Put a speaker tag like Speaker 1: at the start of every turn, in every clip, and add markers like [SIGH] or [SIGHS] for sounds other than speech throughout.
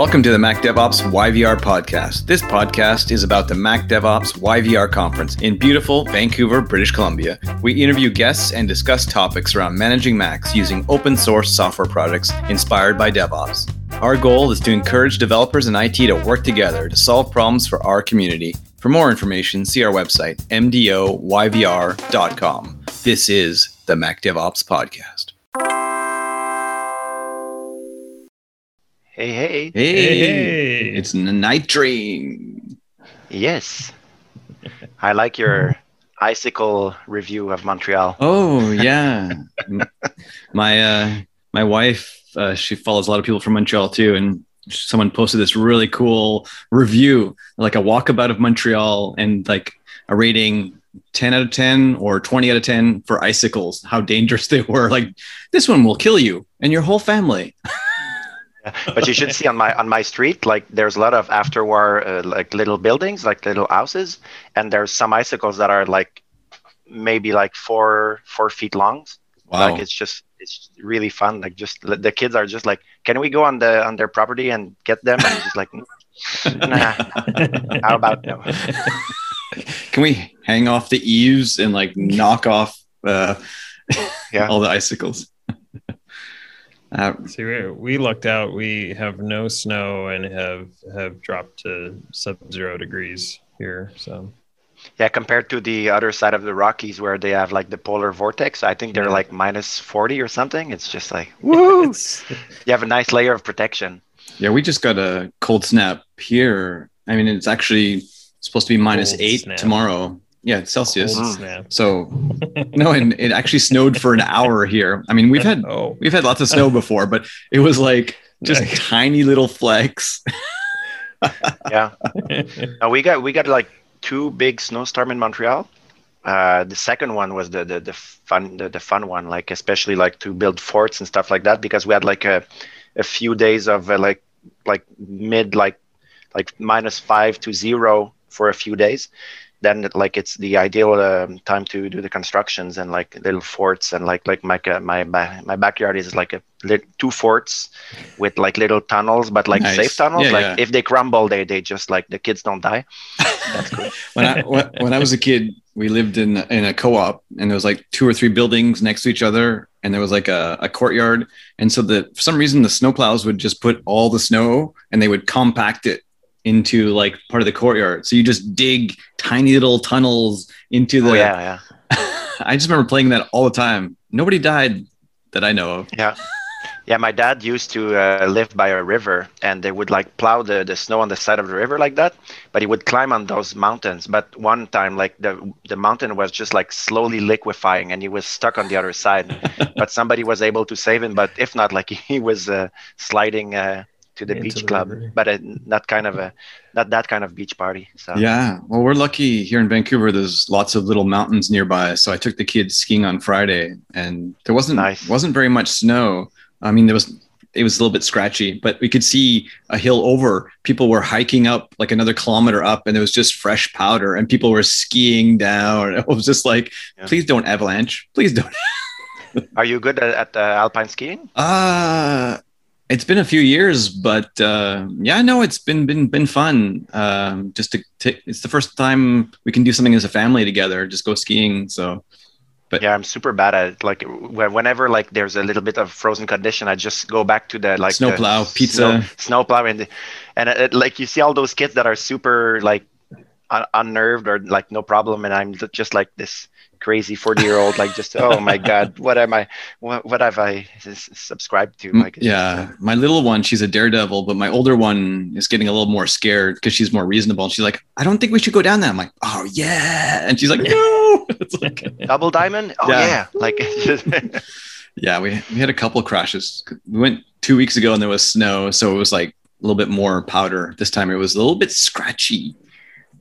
Speaker 1: Welcome to the Mac DevOps YVR podcast. This podcast is about the Mac DevOps YVR conference in beautiful Vancouver, British Columbia. We interview guests and discuss topics around managing Macs using open source software projects inspired by DevOps. Our goal is to encourage developers and IT to work together to solve problems for our community. For more information, see our website, mdoyvr.com. This is the Mac DevOps podcast.
Speaker 2: Hey, hey.
Speaker 1: Hey,
Speaker 3: Hey.
Speaker 1: it's N- Night Train.
Speaker 2: Yes. I like your icicle review of Montreal.
Speaker 1: Oh yeah, my uh, my wife uh, she follows a lot of people from Montreal too, and someone posted this really cool review, like a walkabout of Montreal, and like a rating. 10 out of 10 or 20 out of 10 for icicles how dangerous they were like this one will kill you and your whole family [LAUGHS] [LAUGHS]
Speaker 2: But you should see on my on my street, like there's a lot of afterwar uh, like little buildings, like little houses, and there's some icicles that are like maybe like four four feet long.
Speaker 1: wow
Speaker 2: Like it's just it's really fun. Like just the kids are just like, can we go on the on their property and get them? And just like, nah. How about no? [LAUGHS]
Speaker 1: can we hang off the eaves and like knock off uh,
Speaker 2: Yeah. [LAUGHS]
Speaker 1: all the icicles uh,
Speaker 3: See, we, we lucked out. We have no snow and have have dropped to sub-zero degrees here. So
Speaker 2: Yeah, compared to the other side of the Rockies where they have like the polar vortex, I think they're
Speaker 3: Yeah.
Speaker 2: like minus 40 or something. It's just like, woo! [LAUGHS] You have a nice layer of protection.
Speaker 1: Yeah, we just got a cold snap here. I mean, it's actually supposed to be minus
Speaker 3: Cold
Speaker 1: eight
Speaker 3: snap.
Speaker 1: tomorrow. Yeah, Celsius.
Speaker 3: cold.
Speaker 1: So no, and it actually snowed for an hour here. I mean, we've had [LAUGHS]
Speaker 3: oh
Speaker 1: we've had lots of snow before, but it was like just tiny little flecks. [LAUGHS]
Speaker 2: Yeah. Uh, we got we got like two big snowstorm in Montreal. Uh, the second one was the the, the fun the, the fun one, like especially like to build forts and stuff like that because we had like a a few days of uh, like like mid like like minus five to zero for a few days. Then like it's the ideal um, time to do the constructions and like little forts and like like my my my backyard is like a two forts with like little tunnels, but like
Speaker 1: Nice.
Speaker 2: safe tunnels.
Speaker 1: Yeah,
Speaker 2: like
Speaker 1: yeah.
Speaker 2: if they crumble, they they just like the kids don't die. That's good. [LAUGHS]
Speaker 1: when I when, when I was a kid, we lived in in a co-op, and there was like two or three buildings next to each other, and there was like a, a courtyard, and so the for some reason the snowplows would just put all the snow and they would compact it into like part of the courtyard. So you just dig tiny little tunnels into the.
Speaker 2: oh yeah, yeah. [LAUGHS]
Speaker 1: I just remember playing that all the time. Nobody died that I know of.
Speaker 2: Yeah. Yeah, my dad used to uh, live by a river, and they would like plow the, the snow on the side of the river like that. But he would climb on those mountains. But one time, like the the mountain was just like slowly liquefying, and he was stuck on the other side. [LAUGHS] but somebody was able to save him. But if not, like [LAUGHS] he was uh, sliding uh, to the
Speaker 3: Into
Speaker 2: beach
Speaker 3: the
Speaker 2: club.
Speaker 3: river.
Speaker 2: But uh, not kind of a not that kind of beach party. So
Speaker 1: Yeah. Well, we're lucky here in Vancouver. There's lots of little mountains nearby. So I took the kids skiing on Friday, and there wasn't
Speaker 2: Nice.
Speaker 1: wasn't very much snow. I mean, there was it was a little bit scratchy, but we could see a hill over. People were hiking up like another kilometer up, and there was just fresh powder, and people were skiing down. [LAUGHS] It was just like,
Speaker 2: Yeah.
Speaker 1: please don't avalanche, please don't. [LAUGHS]
Speaker 2: are you good at, at uh, alpine skiing?
Speaker 1: Uh it's been a few years, but uh, yeah, no, it's been been been fun. Um, just to t- it's the first time we can do something as a family together, just go skiing. So But-
Speaker 2: yeah, I'm super bad at it. Like whenever like there's a little bit of frozen condition, I just go back to the like
Speaker 1: Snowplow, pizza.
Speaker 2: snow, snowplow, and and it, like you see all those kids that are super like un- unnerved or like no problem, and I'm just like this crazy 40 year old, like just oh my [LAUGHS] god, what am I, what, what have i subscribed to? Like it's just,
Speaker 1: yeah, my little one, she's a daredevil, but my older one is getting a little more scared because she's more reasonable. And she's like, I don't think we should go down there. I'm like, oh yeah, and she's like, no. [LAUGHS] It's like, [LAUGHS]
Speaker 2: double diamond. Oh
Speaker 1: Yeah.
Speaker 2: yeah, like
Speaker 1: yeah, we we had a couple crashes. We went two weeks ago and there was snow, so it was like a little bit more powder. This time it was a little bit scratchy.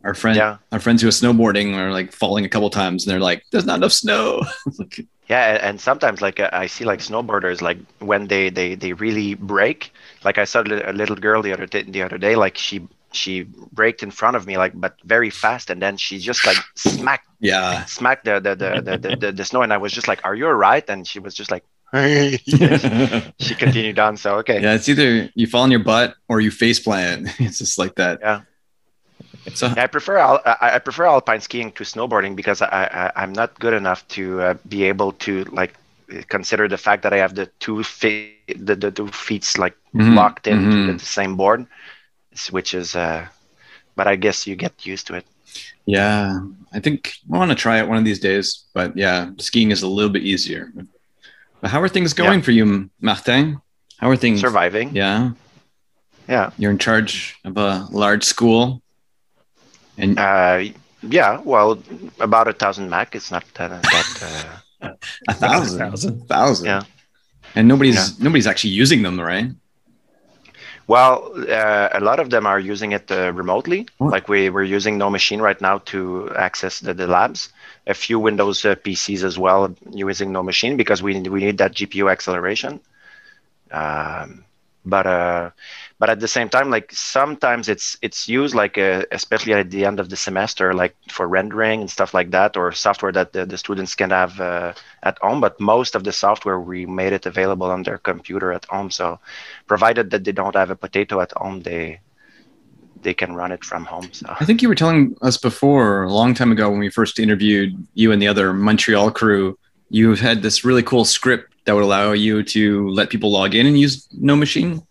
Speaker 1: Our friend,
Speaker 2: yeah.
Speaker 1: our friends who are snowboarding are like falling a couple times, and they're like, "There's not enough snow." [LAUGHS] Like,
Speaker 2: Yeah, and sometimes like uh, I see like snowboarders like when they they they really break. Like I saw a little girl the other day, the other day like she she braked in front of me like but very fast and then she just like smacked
Speaker 1: yeah, [LAUGHS]
Speaker 2: smacked the the the, the, the, the, the snow and I was just like are you alright and she was just like [LAUGHS] she continued on. So okay.
Speaker 1: Yeah, it's either you fall on your butt or you face plant. It's just like that.
Speaker 2: Yeah.
Speaker 1: So
Speaker 2: Yeah, I prefer al- I, I prefer alpine skiing to snowboarding because I, I I'm not good enough to uh, be able to like consider the fact that I have the two feet the, the two feet like
Speaker 1: Mhm,
Speaker 2: locked into
Speaker 1: mhm.
Speaker 2: the same board, which is uh, but I guess you get used to it.
Speaker 1: yeah, I think I want to try it one of these days. But yeah, skiing is a little bit easier. But how are things going for you, Martin? How are things?
Speaker 2: Surviving.
Speaker 1: Yeah,
Speaker 2: Yeah.
Speaker 1: you're in charge of a large school, and
Speaker 2: Uh, yeah. Well, about a thousand Mac. It's not that. that uh,
Speaker 1: a thousand,
Speaker 3: thousand.
Speaker 1: thousand.
Speaker 2: Yeah.
Speaker 1: And nobody's
Speaker 2: Yeah.
Speaker 1: nobody's actually using them, right?
Speaker 2: Well, uh, a lot of them are using it uh, remotely.
Speaker 1: Oh.
Speaker 2: Like we, we're using NoMachine right now to access the, the labs. A few Windows uh, PCs as well using NoMachine because we we need that GPU acceleration. Um, but uh, but at the same time, like sometimes it's it's used like uh, especially at the end of the semester, like for rendering and stuff like that, or software that the, the students can have uh, at home. But most of the software we made it available on their computer at home. So provided that they don't have a potato at home, they they can run it from home. So
Speaker 1: I think you were telling us before a long time ago when we first interviewed you and the other Montreal crew. You had this really cool script that would allow you to let people log in and use
Speaker 2: NoMachine.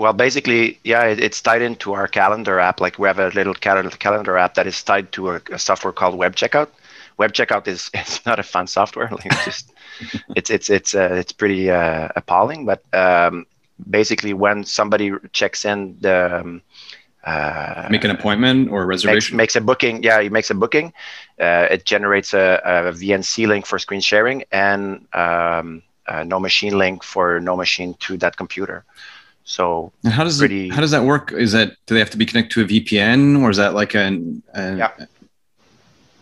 Speaker 2: Well, basically, yeah, it, it's tied into our calendar app. Like we have a little cal- calendar app that is tied to a, a software called Web Checkout. Web Checkout is [LAUGHS] it's not a fun software. Like it's just [LAUGHS] it's it's it's uh, it's pretty uh, appalling. But um, basically, when somebody checks in the um, uh,
Speaker 1: Make an appointment or a reservation.
Speaker 2: makes a booking. Yeah, he makes a booking. Uh, it generates a, a VNC link for screen sharing and um, a NoMachine link for NoMachine to that computer. So
Speaker 1: and how does
Speaker 2: pretty-
Speaker 1: it, how does that work? Is that do they have to be connected to a VPN or is that like an, an
Speaker 2: Yeah.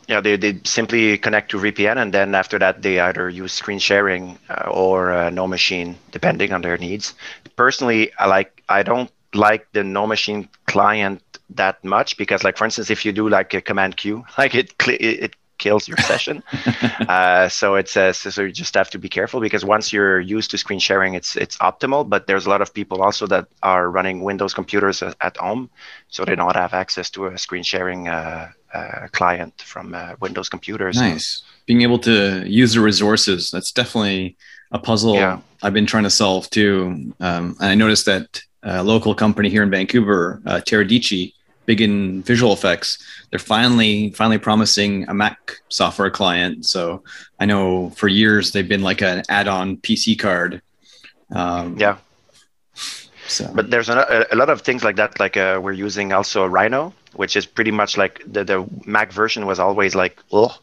Speaker 2: yeah, they, they simply connect to VPN and then after that they either use screen sharing uh, or uh, NoMachine depending on their needs. Personally, I like I don't like the NoMachine client that much because like for instance if you do like a command Q [LAUGHS] like it, it kills your session [LAUGHS] uh, so it's uh, so, so you just have to be careful because once you're used to screen sharing it's it's optimal but there's a lot of people also that are running windows computers at, at home so they don't have access to a screen sharing uh, uh, client from uh, windows computers
Speaker 1: Nice. Being able to use the resources. That's definitely a puzzle
Speaker 2: Yeah.
Speaker 1: I've been trying to solve too. Um, and I noticed that a local company here in Vancouver, uh, Teradici, big in visual effects, they're finally finally promising a Mac software client. So I know for years they've been like an add-on PC card. Um,
Speaker 2: yeah
Speaker 1: So
Speaker 2: but there's a, a lot of things like that like uh, we're using also rhino which is pretty much like the, the mac version was always like oh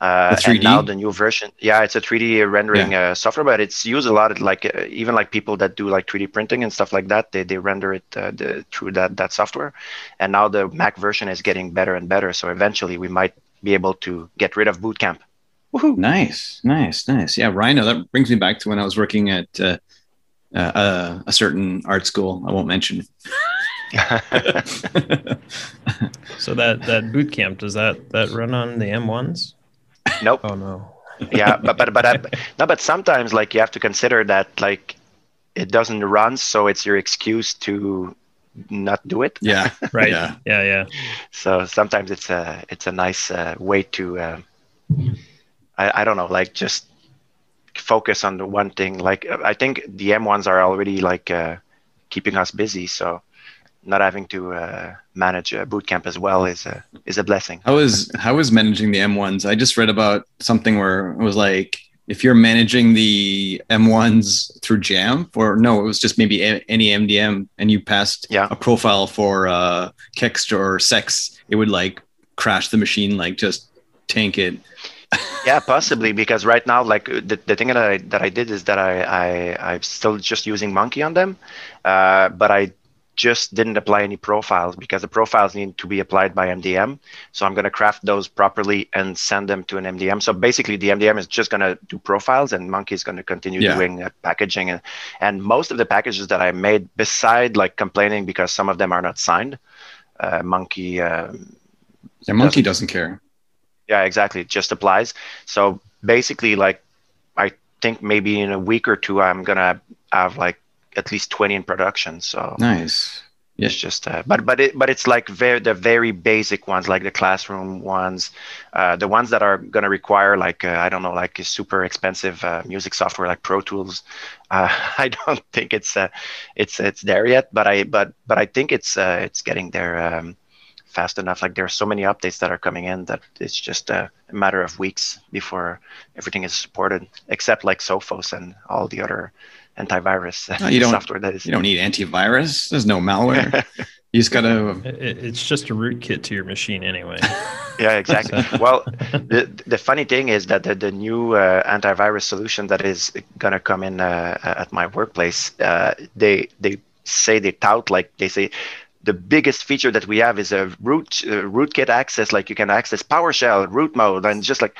Speaker 2: uh,
Speaker 1: The
Speaker 2: and
Speaker 1: 3D?
Speaker 2: now the new version yeah it's a 3d rendering uh, software but it's used a lot of like uh, even like people that do like 3d printing and stuff like that they, they render it uh, the, through that that software and now the mac version is getting better and better so eventually we might be able to get rid of bootcamp Woohoo.
Speaker 1: Nice, nice, nice. Yeah, Rhino. That brings me back to when I was working at uh, uh, uh, a certain art school. I won't mention. [LAUGHS]
Speaker 3: So that that boot camp does that that run on the M1s?
Speaker 2: Nope
Speaker 3: Oh no.
Speaker 2: yeah but but but I, no but sometimes like you have to consider that like it doesn't run so it's your excuse to not do it
Speaker 1: yeah, [LAUGHS]
Speaker 3: Right.
Speaker 1: Yeah.
Speaker 3: Yeah, yeah.
Speaker 2: so sometimes it's a it's a nice uh, way to uh, I, I don't know like just focus on the one thing like i think the m1s are already like uh, keeping us busy so not having to uh, manage a boot camp as well is a is a blessing
Speaker 1: How is how is managing the M1s? I just read about something where it was like if you're managing the M1s through Jamf, or no, it was just maybe a- any MDM, and you passed
Speaker 2: Yeah.
Speaker 1: a profile for uh, Kext or Sex, it would like crash the machine, like just tank it. [LAUGHS]
Speaker 2: yeah possibly because right now like the, the thing that I, that I did is that I, I i'm still just using Munki on them uh, but i just didn't apply any profiles because the profiles need to be applied by mdm so i'm going to craft those properly and send them to an mdm so basically the mdm is just going to do profiles and Munki is going to continue
Speaker 1: Yeah.
Speaker 2: doing uh, packaging. And, and most of the packages that i made beside like complaining because some of them are not signed uh, Munki um,
Speaker 1: Yeah, Munki doesn't care.
Speaker 2: yeah exactly. It just applies. So basically like i think maybe in a week or two I'm gonna have like at least 20 in production. So
Speaker 1: nice.
Speaker 2: It's just, uh, but but it but it's like very the very basic ones, like the classroom ones, uh, the ones that are gonna require like uh, I don't know, like super expensive uh, music software like Pro Tools. Uh, [LAUGHS] I don't think it's uh, it's it's there yet, but I but but I think it's it's getting there um, fast enough. Like there are so many updates that are coming in that it's just a matter of weeks before everything is supported, except like Sophos and all the other antivirus
Speaker 1: no, you [LAUGHS] don't,
Speaker 2: software that is.
Speaker 1: You don't need antivirus. There's no malware. [LAUGHS] you just gotta.
Speaker 3: it's just a rootkit to your machine anyway. [LAUGHS]
Speaker 2: yeah, exactly. well, the the funny thing is that the, the new uh, antivirus solution that is gonna come in uh, at my workplace, uh, they they say they tout like they say the biggest feature that we have is a root uh, rootkit access like you can access powershell root mode and just like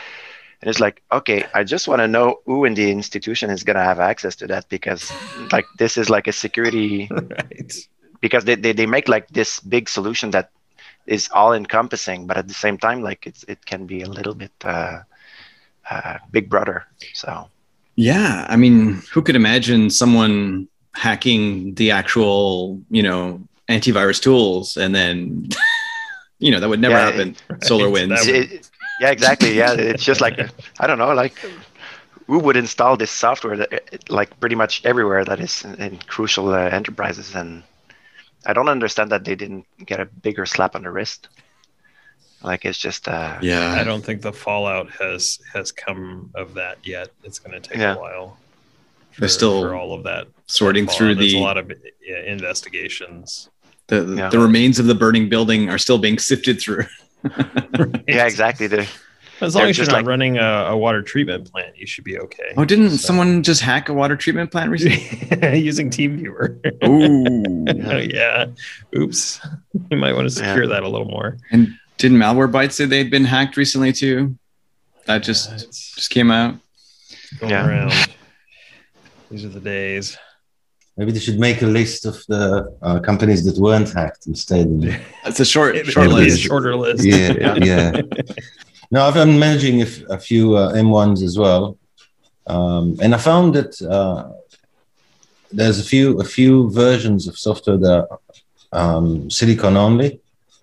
Speaker 2: and it's like, okay, I just want to know who in the institution is going to have access to that because, like, this is like a security. [LAUGHS] right. Because they, they, they make like this big solution that is all encompassing, but at the same time, like, it's, it can be a little bit uh, uh, big brother. So.
Speaker 1: Yeah. I mean, who could imagine someone hacking the actual, you know, antivirus tools and then. [LAUGHS] you know that would never yeah, happen. Right. SolarWinds.
Speaker 2: It, yeah exactly. Yeah it's just like i don't know like [LAUGHS] who would install this software that, like pretty much everywhere that is in, in crucial uh, enterprises? And i don't understand that they didn't get a bigger slap on the wrist. Like it's just uh
Speaker 3: yeah. I don't think the fallout has has come of that yet. It's going to take yeah. a while
Speaker 1: for, they're still
Speaker 3: for all of that
Speaker 1: sorting through
Speaker 3: There's
Speaker 1: the
Speaker 3: a lot of yeah, investigations.
Speaker 1: The, yeah. the remains of the burning building are still being [LAUGHS] sifted through [LAUGHS]
Speaker 2: right. Yeah, exactly. They're,
Speaker 3: as long as you're not like, running a, a, water treatment plant, you should be okay.
Speaker 1: Oh, didn't so. someone just hack a water treatment plant recently [LAUGHS]
Speaker 3: using TeamViewer?
Speaker 1: Ooh, [LAUGHS] oh,
Speaker 3: yeah. Oops. You might want to secure yeah. that a little more.
Speaker 1: And didn't Malwarebytes say they'd been hacked recently too? That just yeah, just came out.
Speaker 3: Going yeah. around. These are the days.
Speaker 4: Maybe they should make a list of the uh, companies that weren't hacked instead.
Speaker 1: It's a short, short list.
Speaker 3: A shorter list.
Speaker 4: Yeah, yeah. yeah. [LAUGHS] no, I've been managing a, a few uh, M1s as well, um, and I found that uh, there's a few a few versions of software that are um, silicon only.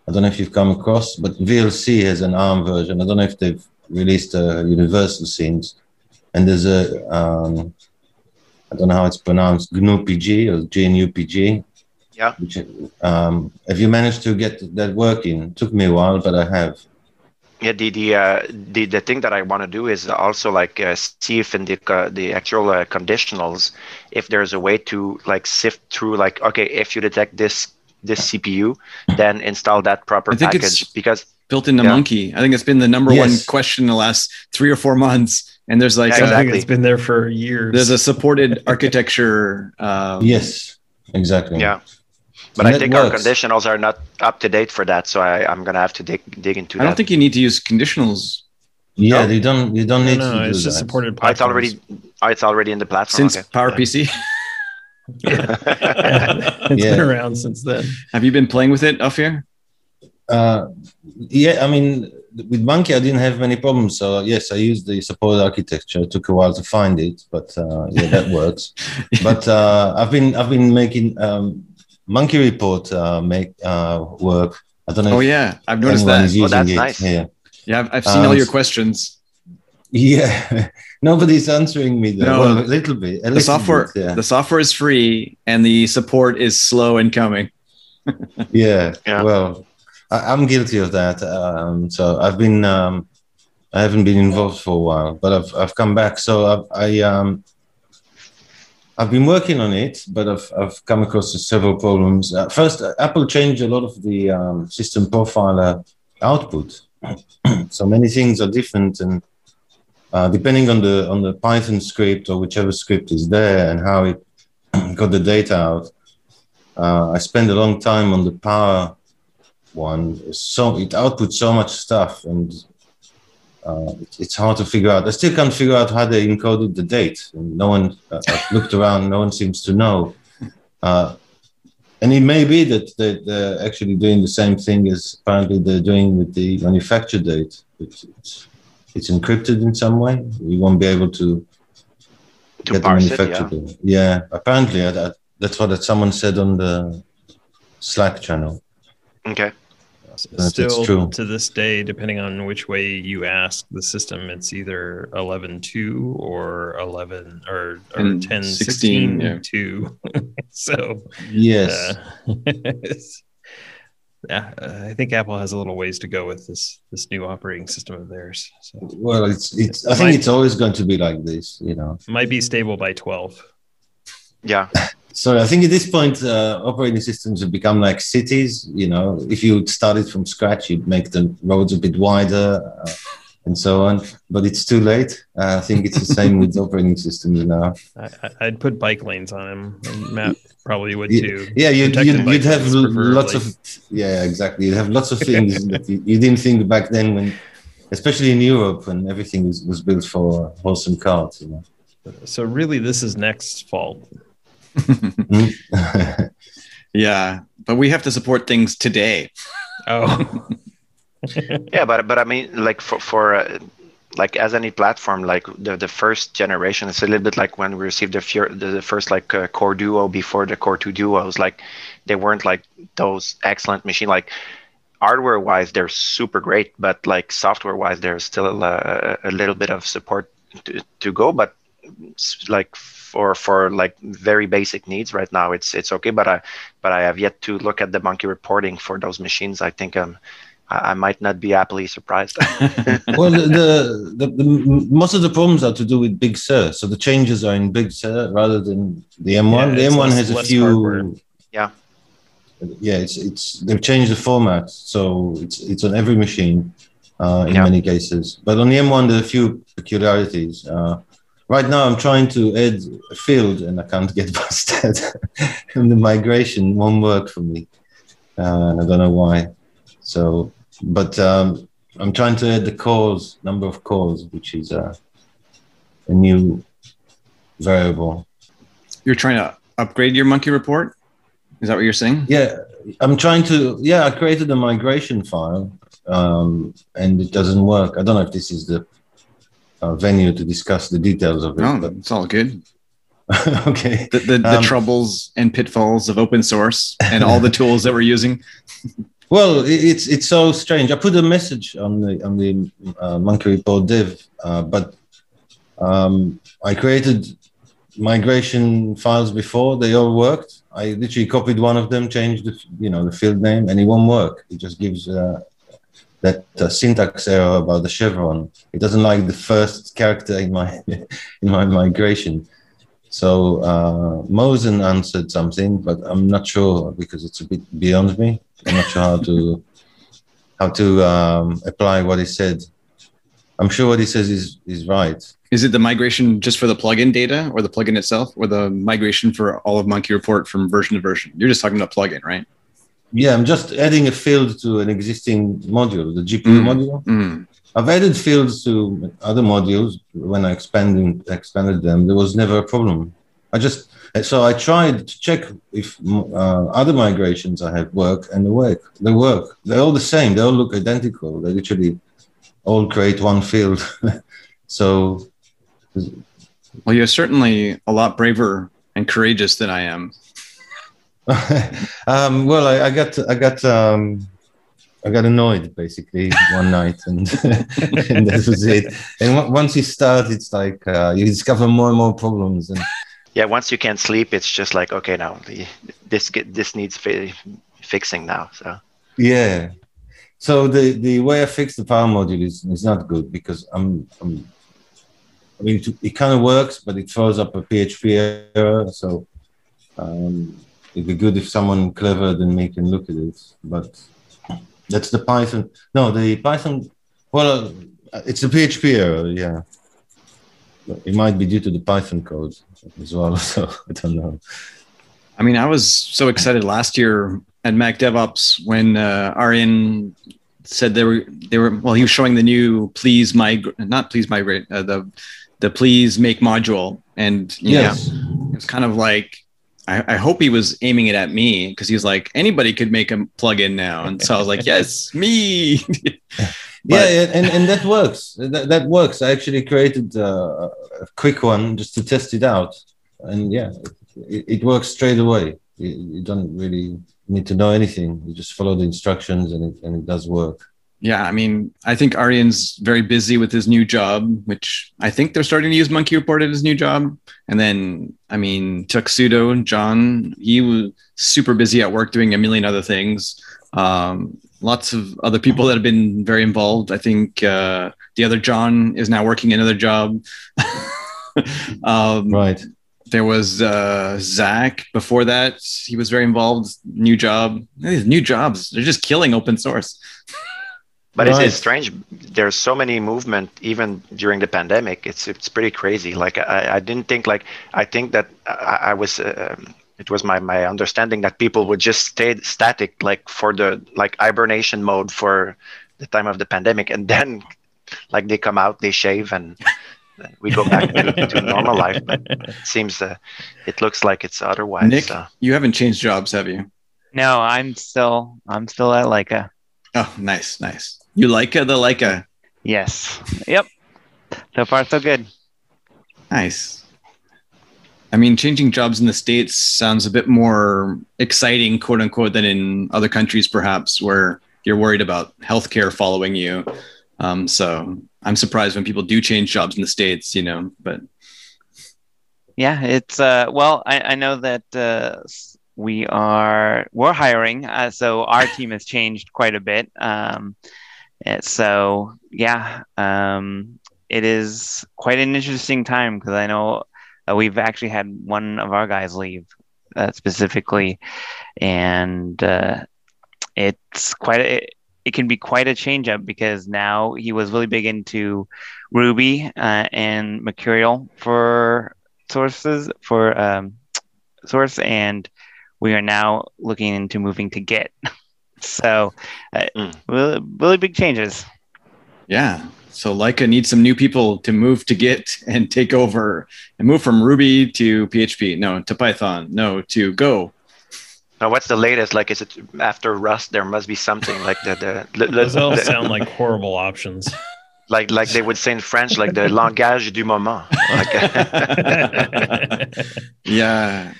Speaker 4: I don't know if you've come across, but VLC has an ARM version. I don't know if they've released a universal scenes, and there's a um, I don't know how it's pronounced, GNU-PG or GNU-PG.
Speaker 2: Yeah.
Speaker 4: Which, um, have you managed to get that working? It took me a while, but I have.
Speaker 2: Yeah, the the uh, the, the thing that I want to do is also like uh, see if in the uh, the actual uh, conditionals, if there's a way to like sift through like okay, if you detect this this CPU, then install that proper package because
Speaker 1: built into yeah. Munki. I think it's been the number yes. one question in the last three or four months and there's like
Speaker 3: yeah, exactly. it's been there for years.
Speaker 1: There's a supported architecture. Um,
Speaker 4: yes, exactly.
Speaker 2: Yeah, but and I think works. our conditionals are not up to date for that, so I, am gonna have to dig dig into. That.
Speaker 1: I don't think you need to use conditionals.
Speaker 4: Yeah, no? they don't. You don't need no, no,
Speaker 3: to. it's just
Speaker 4: that.
Speaker 3: supported.
Speaker 2: Oh, it's already. It's already in the platform
Speaker 1: since okay. PowerPC.
Speaker 3: yeah. [LAUGHS] [LAUGHS] yeah. it's yeah. been around since then.
Speaker 1: Have you been playing with it, Ofir?
Speaker 4: Uh, yeah, I mean, with Munki, I didn't have many problems. So yes, I used the support architecture. It took a while to find it, but uh, yeah, that [LAUGHS] works. But uh, I've been I've been making um, Munki report uh, make uh, work. I don't know.
Speaker 1: Oh yeah, I've noticed that.
Speaker 2: Oh, that's it. nice.
Speaker 1: Yeah, yeah, I've, I've seen um, all your questions.
Speaker 4: Yeah, [LAUGHS] nobody's answering me though. No, well, a little bit. A
Speaker 1: the
Speaker 4: little
Speaker 1: software,
Speaker 4: bit, yeah.
Speaker 1: the software is free, and the support is slow in coming. [LAUGHS]
Speaker 4: yeah, yeah. Well, I, am guilty of that. Um, so I've been, um, I haven't been involved for a while, but I've I've come back. So I've, I um, I've been working on it, but I've I've come across several problems. Uh, first, Apple changed a lot of the um, system profiler output. [CLEARS THROAT] so many things are different, and uh, depending on the on the Python script or whichever script is there and how it [CLEARS THROAT] got the data out. Uh, I spend a long time on the power one. So it outputs so much stuff, and uh, it's hard to figure out. I still can't figure out how they encoded the date. No one uh, I've looked around. No one seems to know. Uh, and it may be that they, they're actually doing the same thing as apparently they're doing with the manufacture date. It's, it's, it's encrypted in some way. You won't be able to
Speaker 2: to parse it, yeah.
Speaker 4: yeah. apparently that, that's what someone said on the Slack channel.
Speaker 2: Okay.
Speaker 3: Still to this day, depending on which way you ask the system, it's either 11.2 or 11 or, or 10, 16, 16 yeah. 2. [LAUGHS] so,
Speaker 4: yes. Uh, [LAUGHS]
Speaker 3: yeah, uh, I think Apple has a little ways to go with this this new operating system of theirs. So.
Speaker 4: Well, it's it's. I think it's always going to be like this. You know,
Speaker 3: might be stable by twelve.
Speaker 2: Yeah.
Speaker 4: So I think at this point, uh, operating systems have become like cities. You know, if you started from scratch, you'd make the roads a bit wider uh, and so on. But it's too late. Uh, I think it's the same with operating systems now.
Speaker 3: I, would put bike lanes on them. And Matt probably would too.
Speaker 4: Yeah, you'd, you'd, you'd have lots of yeah, exactly. You'd have lots of things [LAUGHS] that you, you, didn't think back then when, especially in Europe, when everything was, was built for horse and cart. You know.
Speaker 3: So really, this is next fault. [LAUGHS]
Speaker 1: yeah, but we have to support things today.
Speaker 3: Oh. [LAUGHS]
Speaker 2: yeah, but but I mean, like for for uh, like as any platform, like the the first generation, it's a little bit like when we received the the, the first like uh, Core Duo before the Core Two Duos. Like they weren't like those excellent machine. Like hardware wise, they're super great, but like software wise, there's still a, a little bit of support to, to go. But like for for like very basic needs right now it's it's okay but i but i have yet to look at the Munki reporting for those machines i think um I, might not be happily surprised. [LAUGHS]
Speaker 4: well, the, the, the, most of the problems are to do with Big Sur. So the changes are in Big Sur rather than the M1. Yeah, the M1 less, has a few. Hardware.
Speaker 2: Yeah.
Speaker 4: Yeah, it's it's they've changed the format, so it's it's on every machine uh, in yeah. many cases. But on the M1, there are a few peculiarities. Uh, right now, I'm trying to add a field, and I can't get [LAUGHS] busted. and the migration won't work for me. Uh, I don't know why. So, but um, I'm trying to add the cores, number of calls, which is uh, a new variable.
Speaker 1: You're trying to upgrade your Munki report? Is that what you're saying?
Speaker 4: Yeah, I'm trying to. Yeah, I created a migration file, um, and it doesn't work. I don't know if this is the uh, venue to discuss the details of it.
Speaker 1: No, but... it's all good. [LAUGHS]
Speaker 4: okay.
Speaker 1: The, the, the um, troubles and pitfalls of open source and all the [LAUGHS] tools that we're using.
Speaker 4: Well, it's it's so strange. I put a message on the on the uh, MunkiReport div, uh, but um, I created migration files before. They all worked. I literally copied one of them, changed the you know the field name, and it won't work. It just gives uh, that uh, syntax error about the chevron. It doesn't like the first character in my [LAUGHS] in my migration. So uh, Mosen answered something, but I'm not sure because it's a bit beyond me. I'm not sure how to [LAUGHS] how to um, apply what he said. I'm sure what he says is is right.
Speaker 1: Is it the migration just for the plugin data, or the plugin itself, or the migration for all of Monkey Report from version to version? You're just talking about plugin, right?
Speaker 4: Yeah, I'm just adding a field to an existing module, the GPU mm. module. Mm. I've added fields to other modules when I expanded expanded them. There was never a problem. I just so I tried to check if uh, other migrations I have work and they work. They work. They're all the same. They all look identical. They literally all create one field. [LAUGHS] so,
Speaker 1: well, you're certainly a lot braver and courageous than I am. [LAUGHS]
Speaker 4: um, well, I, I, got I got um, I got annoyed basically one night, and, [LAUGHS] and that was it. And once you start, it's like uh, you discover more and more problems and
Speaker 2: yeah once you can't sleep it's just like okay now this this needs fi- fixing now so
Speaker 4: yeah so the the way i fix the power module is, is not good because i'm, I'm i mean it, it kind of works but it throws up a php error so um, it'd be good if someone clever than me can look at it but that's the python no the python well uh, it's a php error yeah it might be due to the python code as well. [LAUGHS] So I don't know.
Speaker 1: I mean, I was so excited last year at Mac DevOps when uh, Arjen said they were they were well. He was showing the new please migrate, not please migrate, uh, the the please make module, and yes. know, it's kind of like I, I, hope he was aiming it at me because he was like anybody could make a plugin now, and so I was like, yes, [LAUGHS] me. [LAUGHS]
Speaker 4: But, yeah, and, and that works. That, that works. I actually created uh, a quick one just to test it out, and yeah, it, it works straight away. You, you, don't really need to know anything. You just follow the instructions, and it and it does work.
Speaker 1: Yeah, I mean, I think Arjen's very busy with his new job, which I think they're starting to use MunkiReport at his new job. And then, I mean, Tuxedo, and John, he was super busy at work doing a million other things. Um, lots of other people that have been very involved. I think uh, the other John is now working another job. [LAUGHS]
Speaker 4: um, right.
Speaker 1: There was uh, Zach before that. He was very involved. New job. These new jobs, they're just killing open source. [LAUGHS]
Speaker 2: But right. it's, strange. There's so many movement even during the pandemic. It's it's pretty crazy. Like I, I didn't think like I think that I, I was uh, it was my my understanding that people would just stay static like for the like hibernation mode for the time of the pandemic and then like they come out they shave and we go back to, to normal life but it seems uh, it looks like it's otherwise
Speaker 1: nick so. you haven't changed jobs have you
Speaker 5: no i'm still i'm still at LAIKA
Speaker 1: oh nice nice you leica the LAIKA
Speaker 5: yes yep so far so good
Speaker 1: nice I mean, changing jobs in the States sounds a bit more exciting, quote unquote, than in other countries, perhaps, where you're worried about healthcare following you. Um, so I'm surprised when people do change jobs in the States, you know, but.
Speaker 5: Yeah, it's, uh, well, I, I know that uh, we are, we're hiring. Uh, so our team has changed quite a bit. Um, so, yeah, um, it is quite an interesting time because I know uh, we've actually had one of our guys leave uh, specifically, and uh, it's quite a, it, it, can be quite a change up because now he was really big into Ruby uh, and Mercurial for sources for um, source, and we are now looking into moving to Git. [LAUGHS] so, mm. really, really big changes.
Speaker 1: Yeah, so LAIKA needs some new people to move to Git and take over and move from Ruby to PHP. No, to Python. No, to Go.
Speaker 2: Now, what's the latest? Like, is it after Rust? There must be something like the. the, the
Speaker 3: Those all sound like horrible options.
Speaker 2: Like, like they would say in French, like the langage du moment. [LAUGHS]
Speaker 1: yeah.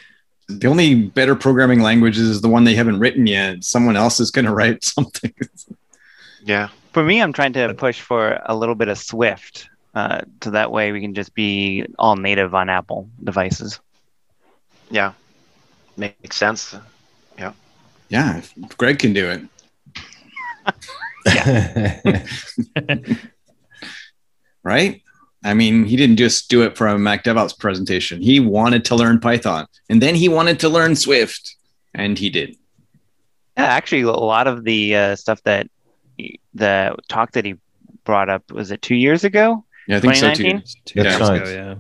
Speaker 1: The only better programming language is the one they haven't written yet. Someone else is going to write [LAUGHS] something.
Speaker 2: yeah
Speaker 5: for me, I'm trying to push for a little bit of Swift, uh, so that way we can just be all native on Apple devices.
Speaker 2: Yeah, makes sense. Yeah.
Speaker 1: Yeah, Greg can do it. [LAUGHS] [LAUGHS] right? I mean, he didn't just do it for a Mac DevOps presentation. He wanted to learn Python, and then he wanted to learn Swift, and he did.
Speaker 5: Yeah, actually, a lot of the uh, stuff that the talk that he brought up was it two years ago?
Speaker 1: Yeah, I think so too. Two
Speaker 3: years ago, yeah.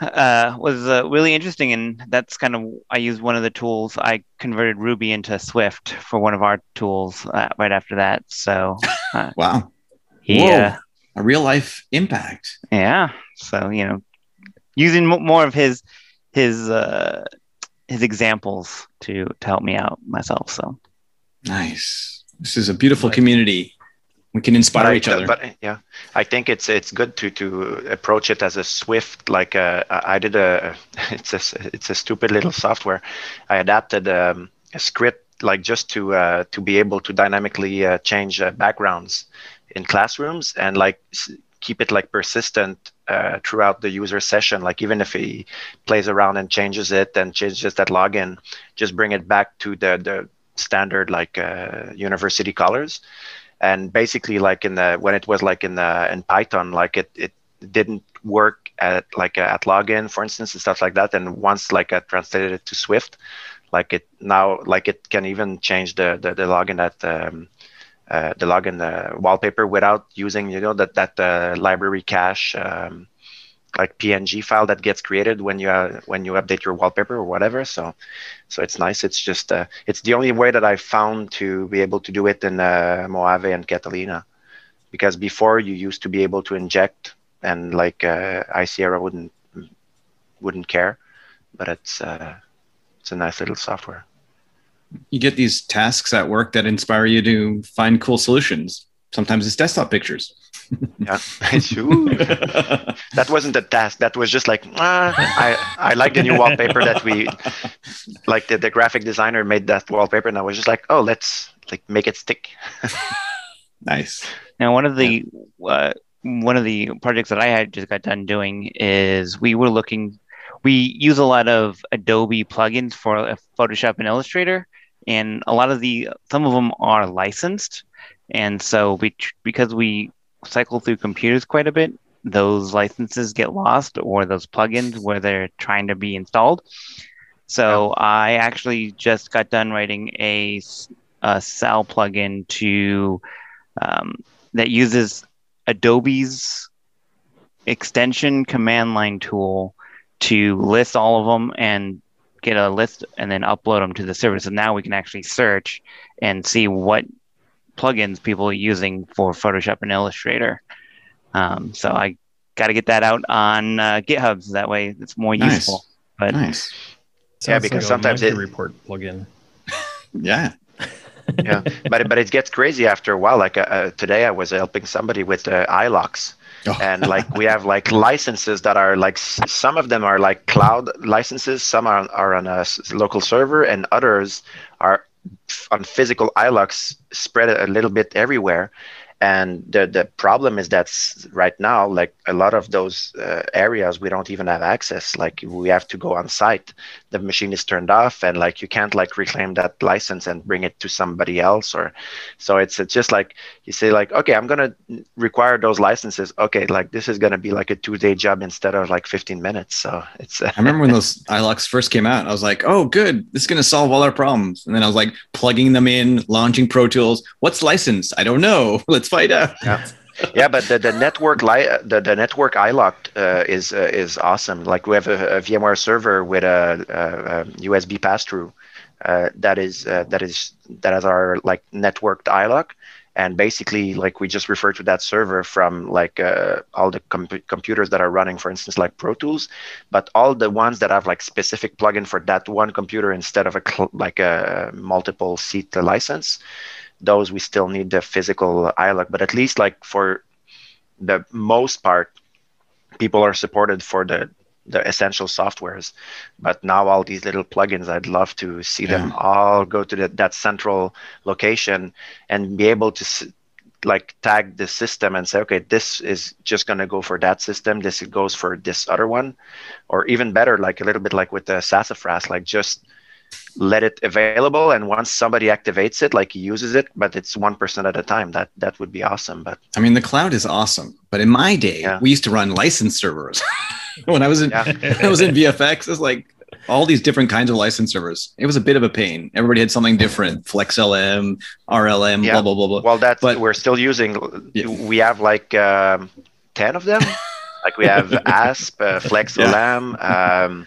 Speaker 5: Uh, was uh, really interesting, and that's kind of I used one of the tools. I converted Ruby into Swift for one of our tools uh, right after that. So,
Speaker 1: uh, [LAUGHS] wow, he, uh, a real life impact.
Speaker 5: Yeah, so you know, using more of his his uh, his examples to to help me out myself. So
Speaker 1: nice. This is a beautiful community. We can inspire
Speaker 2: but,
Speaker 1: each other.
Speaker 2: But yeah, I think it's it's good to to approach it as a Swift. Like uh, I did a [LAUGHS] it's a it's a stupid little software. I adapted um, a script like just to uh, to be able to dynamically uh, change uh, backgrounds in classrooms and like keep it like persistent uh, throughout the user session. Like even if he plays around and changes it and changes that login, just bring it back to the the standard like uh, university colors and basically like in the when it was like in the in python like it it didn't work at like uh, at login for instance and stuff like that and once like i translated it to swift like it now like it can even change the the, the login at um, uh, the login uh, wallpaper without using you know that that uh, library cache um, like PNG file that gets created when you uh, when you update your wallpaper or whatever. So so it's nice. It's just uh, it's the only way that I found to be able to do it in uh, Mojave and Catalina, because before you used to be able to inject and like uh, wouldn't wouldn't care, but it's uh, it's a nice little software.
Speaker 1: You get these tasks at work that inspire you to find cool solutions. sometimes it's desktop pictures. [LAUGHS]
Speaker 2: yeah, [LAUGHS] that wasn't a task. That was just like ah, I I like the new wallpaper that we [LAUGHS] like. The, the graphic designer made that wallpaper, and I was just like, oh, let's like make it stick.
Speaker 1: nice.
Speaker 5: Now, one of the uh, one of the projects that I had just got done doing is we were looking. We use a lot of Adobe plugins for Photoshop and Illustrator, and a lot of the some of them are licensed, and so we because we cycle through computers quite a bit, those licenses get lost or those plugins where they're trying to be installed. So. I actually just got done writing a, a Sal plugin to um, that uses Adobe's extension command line tool to list all of them and get a list and then upload them to the server. So now we can actually search and see what plugins people are using for Photoshop and Illustrator. Um, so I got to get that out on uh, GitHub so that way it's more nice. useful. But
Speaker 1: nice.
Speaker 2: yeah, because like sometimes it
Speaker 3: report plugin. [LAUGHS]
Speaker 1: yeah.
Speaker 2: yeah, but but it gets crazy after a while. Like uh, uh today, I was helping somebody with uh, iLoks, oh. and like we have like licenses that are like some of them are like cloud licenses, some are are on a local server, and others are on physical iLoks spread a little bit everywhere. And the the problem is that right now like a lot of those uh, areas we don't even have access. Like we have to go on site the machine is turned off and like you can't like reclaim that license and bring it to somebody else or so it's it's just like you say like okay i'm going to require those licenses. Okay like this is going to be like a two day job instead of like 15 minutes. So it's
Speaker 1: i remember when those iLoks first came out i was like oh good this is going to solve all our problems. And then i was like plugging them in launching pro tools. What's licensed i don't know. [LAUGHS] Let's find out.
Speaker 2: Yeah. Yeah, but the, the network li- the, the network iLok uh, is uh, is awesome. Like we have a, a VMware server with a, a, a USB pass through uh, that is uh, that is that is our like networked iLok, and basically like we just refer to that server from like uh, all the com- computers that are running, for instance, like Pro Tools, but all the ones that have like specific plugin for that one computer instead of a cl- like a multiple seat license those we still need the physical iLok, but at least like for the most part, people are supported for the the essential softwares. But now all these little plugins, I'd love to see yeah. them all go to the, that central location and be able to like tag the system and say, okay, this is just going to go for that system. This goes for this other one, or even better, like a little bit like with the Sassafras, like just let it available and once somebody activates it like uses it but it's 1% at a time that that would be awesome but
Speaker 1: i mean the cloud is awesome but in my day yeah. we used to run license servers. [LAUGHS] When i was in yeah. [LAUGHS] i was in vfx it's like all these different kinds of license servers. It was a bit of a pain. Everybody had something different flexlm rlm yeah. blah blah blah blah.
Speaker 2: Well that's but we're still using we have like um, 10 of them. [LAUGHS] Like we have asp uh, flexlm um,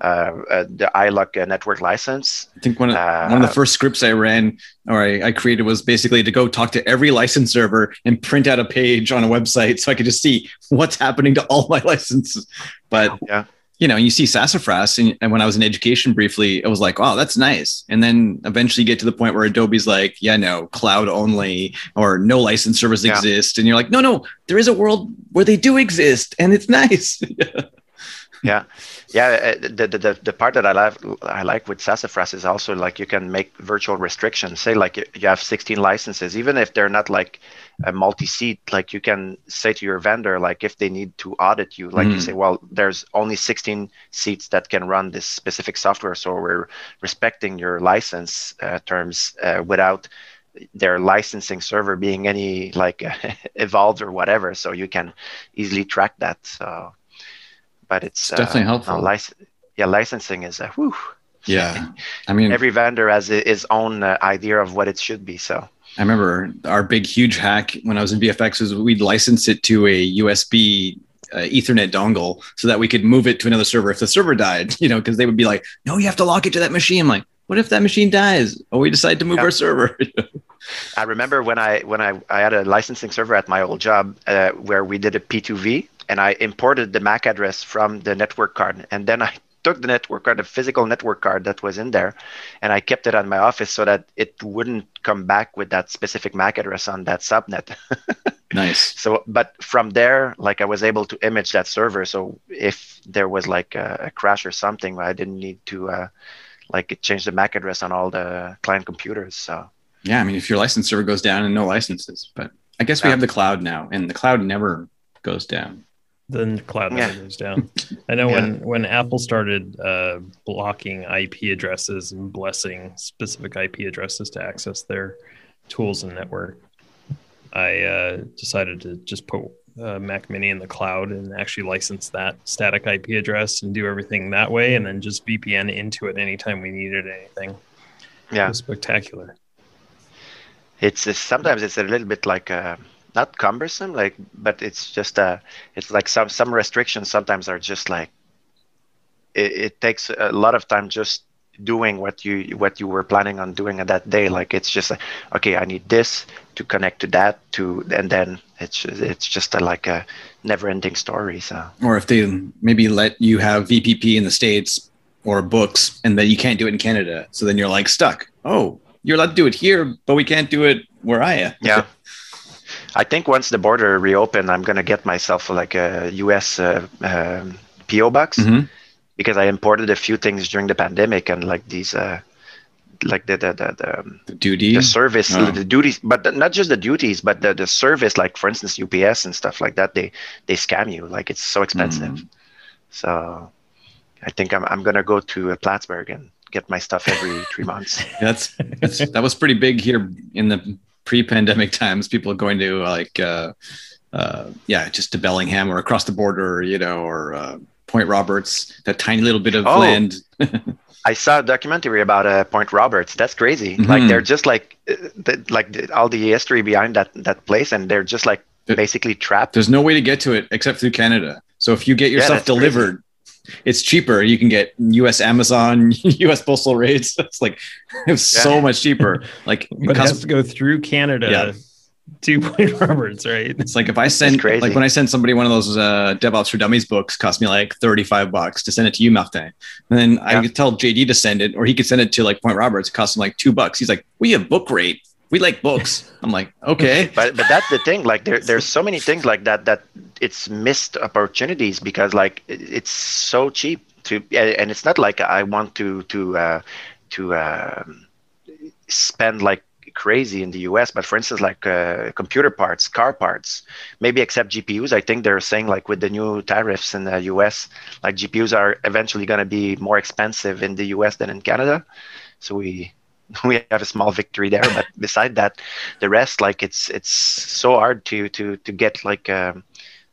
Speaker 2: Uh, uh, the iLok uh, network license.
Speaker 1: I think one of, uh, one of the first scripts I ran or I, I, created was basically to go talk to every license server and print out a page on a website so I could just see what's happening to all my [LAUGHS] licenses. But yeah. You know, you see Sassafras, and, when I was in education briefly, it was like, "Wow, that's nice." And then eventually, you get to the point where Adobe's like, "Yeah, no, cloud only, or no license servers yeah. exist," and you're like, "No, no, there is a world where they do exist, and it's [LAUGHS] nice." [LAUGHS]
Speaker 2: yeah. Yeah uh, the, the the part that i like i like with sassafras is also like you can make virtual restrictions. Say like you have 16 licenses even if they're not like a multi-seat like you can say to your vendor like if they need to audit you like mm. you say well there's only 16 seats that can run this specific software so we're respecting your license uh, terms uh, without their licensing server being any like [LAUGHS] evolved or whatever. So you can easily track that. So but it's,
Speaker 1: it's definitely uh, helpful.
Speaker 2: Lic- yeah, licensing is a whew.
Speaker 1: Yeah, I mean,
Speaker 2: every vendor has his own uh, idea of what it should be. So
Speaker 1: I remember our big huge hack when I was in VFX was we'd license it to a USB uh, Ethernet dongle so that we could move it to another server if the server died. [LAUGHS] You know, because they would be like, "No, you have to lock it to that machine." I'm like, "What if that machine dies? Or we decide to move our server?" [LAUGHS]
Speaker 2: I remember when I when I, I had a licensing server at my old job uh, where we did a P2V and I imported the MAC address from the network card, and then I [LAUGHS] took the network card, the physical network card that was in there, and I kept it on my office so that it wouldn't come back with that specific MAC address on that subnet. [LAUGHS]
Speaker 1: nice.
Speaker 2: So, but from there, like I was able to image that server. So if there was like a, a crash or something, I didn't need to uh, like change the MAC address on all the client computers. So.
Speaker 1: Yeah, I mean, if your license server goes down and no licenses, but I guess we have the cloud now, and the cloud never goes down.
Speaker 3: Then the cloud never yeah. goes down. I know [LAUGHS] yeah. when when Apple started uh, blocking IP addresses and blessing specific IP addresses to access their tools and network, I uh, decided to just put uh, Mac Mini in the cloud and actually license that static IP address and do everything that way, and then just VPN into it anytime we needed anything.
Speaker 2: Yeah,
Speaker 3: it was spectacular.
Speaker 2: It's, it's sometimes it's a little bit like a not cumbersome like but it's just a it's like some some restrictions sometimes are just like it, it takes a lot of time just doing what you what you were planning on doing at that day. Like it's just like okay i need this to connect to that to and then it's it's just a, like a never ending story so.
Speaker 1: Or if they maybe let you have vpp in the states or books and then you can't do it in canada so then you're like stuck. Oh you're allowed to do it here but we can't do it where i am.
Speaker 2: Yeah I think once the border reopened, I'm gonna get myself like a U.S. Uh, uh, PO box mm-hmm. because I imported a few things during the pandemic and like these. Uh, like the the the, the,
Speaker 1: um, the duty
Speaker 2: the service oh. the duties but the, not just the duties but the, the service like for instance ups and stuff like that they they scam you like it's so expensive mm. so i think i'm, I'm gonna go to uh, plattsburgh and get my stuff every three months [LAUGHS]
Speaker 1: that's, that's that was pretty big here in the pre-pandemic [LAUGHS] times, people going to like, uh, uh, yeah, just to Bellingham or across the border, you know, or uh, Point Roberts, that tiny little bit of oh, land. [LAUGHS]
Speaker 2: I saw a documentary about uh, Point Roberts. That's crazy. Mm-hmm. Like they're just like, uh, the, like the, all the history behind that that place, and they're just like basically trapped.
Speaker 1: There's no way to get to it except through Canada. So if you get yourself yeah, delivered, crazy it's cheaper. You can get U.S. Amazon, [LAUGHS] U.S. postal rates. [LAUGHS] It's like [LAUGHS] it's yeah. so much cheaper. Like,
Speaker 3: but it has to go through Canada. Yeah. To Point Roberts, right?
Speaker 1: It's like if I send, like when I send somebody one of those uh, DevOps for Dummies books, cost me like thirty-five bucks to send it to you, Martin. And then yeah. I could tell JD to send it, or he could send it to like Point Roberts. It costs him like two bucks. He's like, "We have book rate we like books. I'm like, okay. [LAUGHS]
Speaker 2: but but that's the thing. Like there there's so many things like that that it's missed opportunities because like it's so cheap to and it's not like I want to to uh, to uh, spend like crazy in the US. But for instance, like uh, computer parts, car parts, maybe except GPUs. I think they're saying like with the new tariffs in the US, like GPUs are eventually going to be more expensive in the US than in Canada. So we [LAUGHS] we have a small victory there. But [LAUGHS] beside that, the rest, like it's it's so hard to to to get like a, um,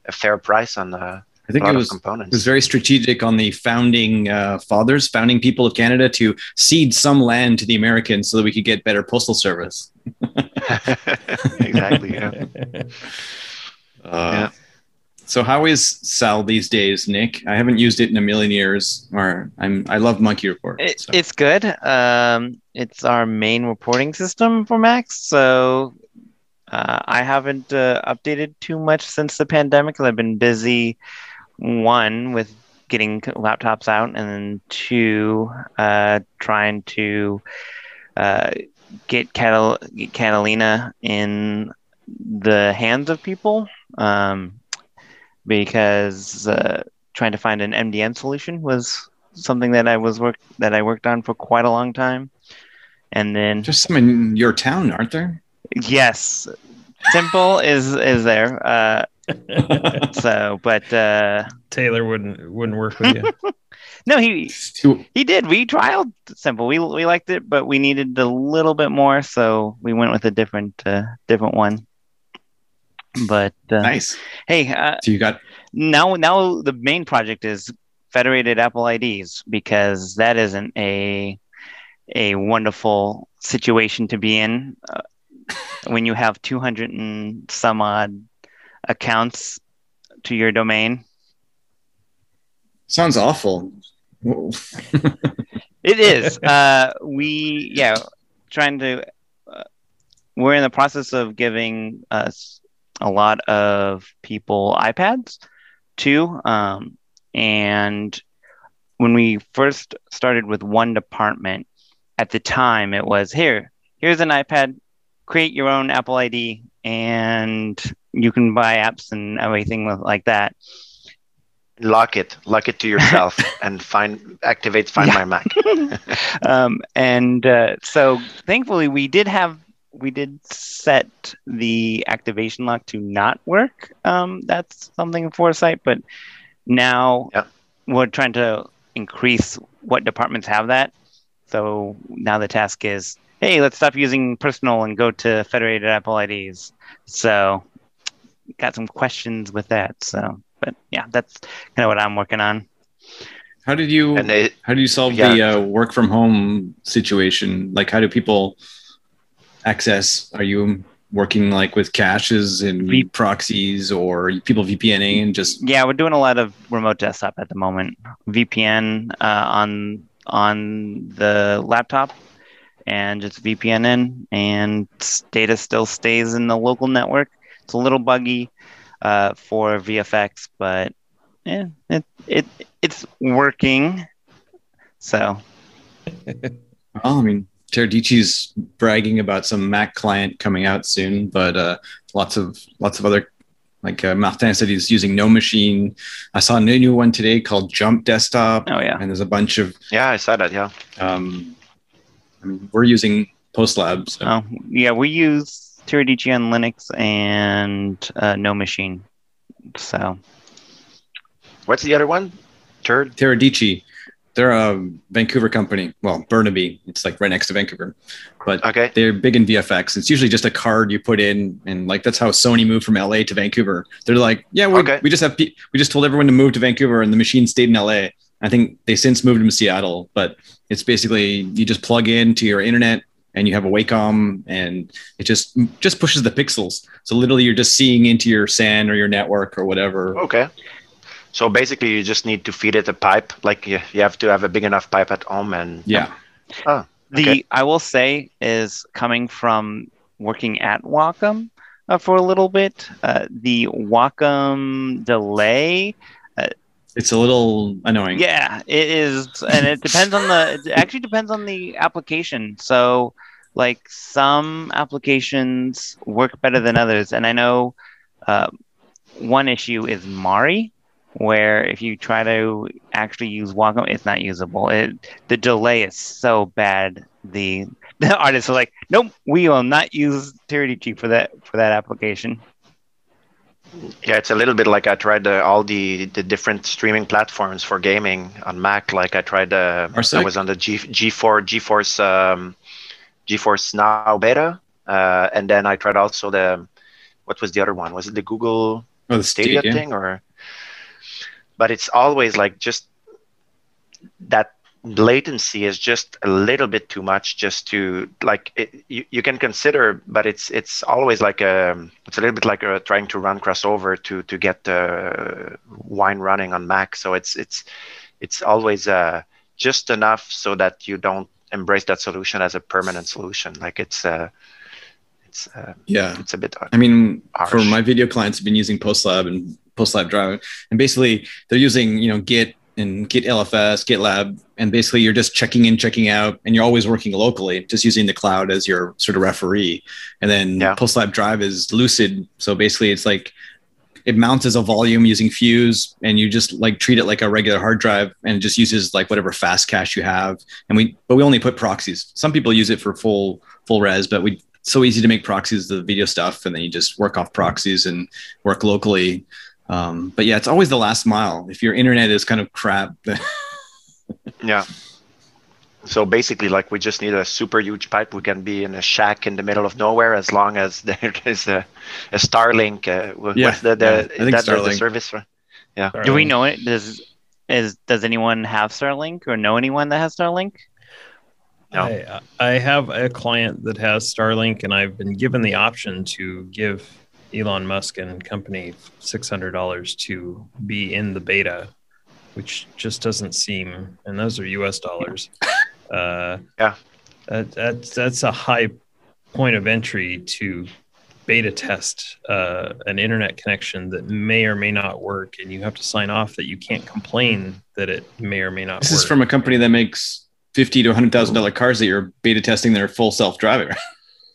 Speaker 2: a fair price on the. Uh,
Speaker 1: I think it was, it was very strategic on the founding uh, fathers, founding people of Canada to cede some land to the Americans so that we could get better postal service. [LAUGHS]
Speaker 2: exactly. Yeah.
Speaker 1: Uh, yeah. So how is Sal these days, Nick? I haven't used it in a million years. Or I'm I love MunkiReport.
Speaker 5: It, so. It's good. Um, it's our main reporting system for Max. So uh, I haven't uh, updated too much since the pandemic. I've been busy. One with getting laptops out, and then two uh, trying to uh, get Catal- Catalina in the hands of people. Um, because uh, trying to find an MDM solution was something that I was work that I worked on for quite a long time. And then
Speaker 1: just some in your town, aren't there?
Speaker 5: Yes, Simple is is there. Uh, [LAUGHS] so, but uh,
Speaker 3: Taylor wouldn't wouldn't work with you. [LAUGHS]
Speaker 5: no, he he did. We trialed Simple. We we liked it, but we needed a little bit more, so we went with a different uh, different one. But uh,
Speaker 1: nice.
Speaker 5: Hey, uh,
Speaker 1: so you got
Speaker 5: now. Now the main project is federated Apple IDs because that isn't a a wonderful situation to be in uh, when you have 200 and some odd accounts to your domain.
Speaker 1: Sounds awful. [LAUGHS]
Speaker 5: it is. Uh, we yeah, trying to. Uh, we're in the process of giving us a lot of people iPads too. Um, and when we first started with one department, at the time it was here, here's an iPad, create your own Apple ID, and you can buy apps and everything like that.
Speaker 2: Lock it, lock it to yourself, [LAUGHS] and find activate Find yeah. My Mac. [LAUGHS]
Speaker 5: um, and uh, so, thankfully, we did have we did set the activation lock to not work. Um, that's something in Foresight, but now yeah. we're trying to increase what departments have that. So now the task is, hey, let's stop using personal and go to federated Apple IDs. So got some questions with that. So, but yeah, that's kind of what I'm working on.
Speaker 1: How did you it, how do you solve yeah. the uh, work from home situation? Like, how do people access? Are you working like with caches and v- proxies or people VPNing and just
Speaker 5: yeah, we're doing a lot of remote desktop at the moment. VPN uh, on on the laptop and just VPN in, and data still stays in the local network. It's a little buggy uh, for VFX, but yeah, it it it's working. So, [LAUGHS]
Speaker 1: well, I mean, Teradici's bragging about some Mac client coming out soon, but uh, lots of lots of other like uh, Martin said he's using NoMachine. I saw a new one today called Jump Desktop.
Speaker 5: Oh yeah,
Speaker 1: and there's a bunch of
Speaker 2: yeah, I saw that. Yeah, um,
Speaker 1: I mean we're using PostLab. So.
Speaker 5: Oh yeah, we use Teradici on Linux and uh, NoMachine. So
Speaker 2: what's the other one?
Speaker 1: Turd Teradici they're a Vancouver company. Well, Burnaby, it's like right next to Vancouver, but okay. they're big in VFX. It's usually just a card you put in, and like that's how Sony moved from LA to Vancouver. They're like, yeah, we, okay. we just have we just told everyone to move to Vancouver, and the machine stayed in LA. I think they since moved to Seattle, but it's basically you just plug into your internet and you have a Wacom, and it just just pushes the pixels. So literally, you're just seeing into your SAN or your network or whatever.
Speaker 2: Okay. So basically, you just need to feed it a pipe. Like you, you have to have a big enough pipe at home, and
Speaker 1: yeah.
Speaker 5: Oh, okay. The I will say is coming from working at Wacom uh, for a little bit. Uh, the Wacom delay. Uh,
Speaker 1: it's a little annoying.
Speaker 5: Yeah, it is, and it depends on the. It actually depends on the application. So, like some applications work better than others, and I know uh, one issue is Mari where if you try to actually use Wacom, it's not usable. It the delay is so bad. The [LAUGHS] the artists are like, nope, we will not use Teradici for that for that application.
Speaker 2: Yeah, it's a little bit like I tried uh, all the the different streaming platforms for gaming on Mac. Like I tried, uh, I was on the G G4 GeForce um, GeForce Now beta, uh, and then I tried also the what was the other one? Was it the Google oh, the Stadia, Stadia thing or? But it's always like just that latency is just a little bit too much just to like it, you, you can consider but it's it's always like a it's a little bit like a, trying to run crossover to to get the wine running on mac. So it's it's it's always uh just enough so that you don't embrace that solution as a permanent solution. Like it's uh it's uh,
Speaker 1: yeah
Speaker 2: it's a bit
Speaker 1: i mean harsh. for my video clients have been using postlab and PostLab drive. And basically, they're using you know Git and Git LFS, GitLab, and basically you're just checking in, checking out, and you're always working locally, just using the cloud as your sort of referee. And then yeah. PostLab Drive is Lucid, so basically it's like it mounts as a volume using Fuse, and you just like treat it like a regular hard drive, and it just uses like whatever fast cache you have. And we, but we only put proxies. Some people use it for full full res, but we so easy to make proxies the video stuff, and then you just work off proxies and work locally. Um, but yeah, it's always the last mile. If your internet is kind of crap. [LAUGHS]
Speaker 2: yeah. So basically, like we just need a super huge pipe. We can be in a shack in the middle of nowhere as long as [LAUGHS] there is a, a Starlink. Uh,
Speaker 1: yeah, the, the,
Speaker 2: yeah. I think Starlink. the service. For, yeah.
Speaker 5: Starlink. Do we know it? Does is does anyone have Starlink or know anyone that has Starlink?
Speaker 3: No. I, I have a client that has Starlink, and I've been given the option to give Elon Musk and company $600 to be in the beta, which just doesn't seem, and those are US dollars.
Speaker 2: Uh, yeah.
Speaker 3: That, that's, that's a high point of entry to beta test uh, an internet connection that may or may not work, and you have to sign off that you can't complain that it may or may not.
Speaker 1: This
Speaker 3: work.
Speaker 1: is from a company that makes fifty to hundred thousand dollar cars that you're beta testing that are full self driving.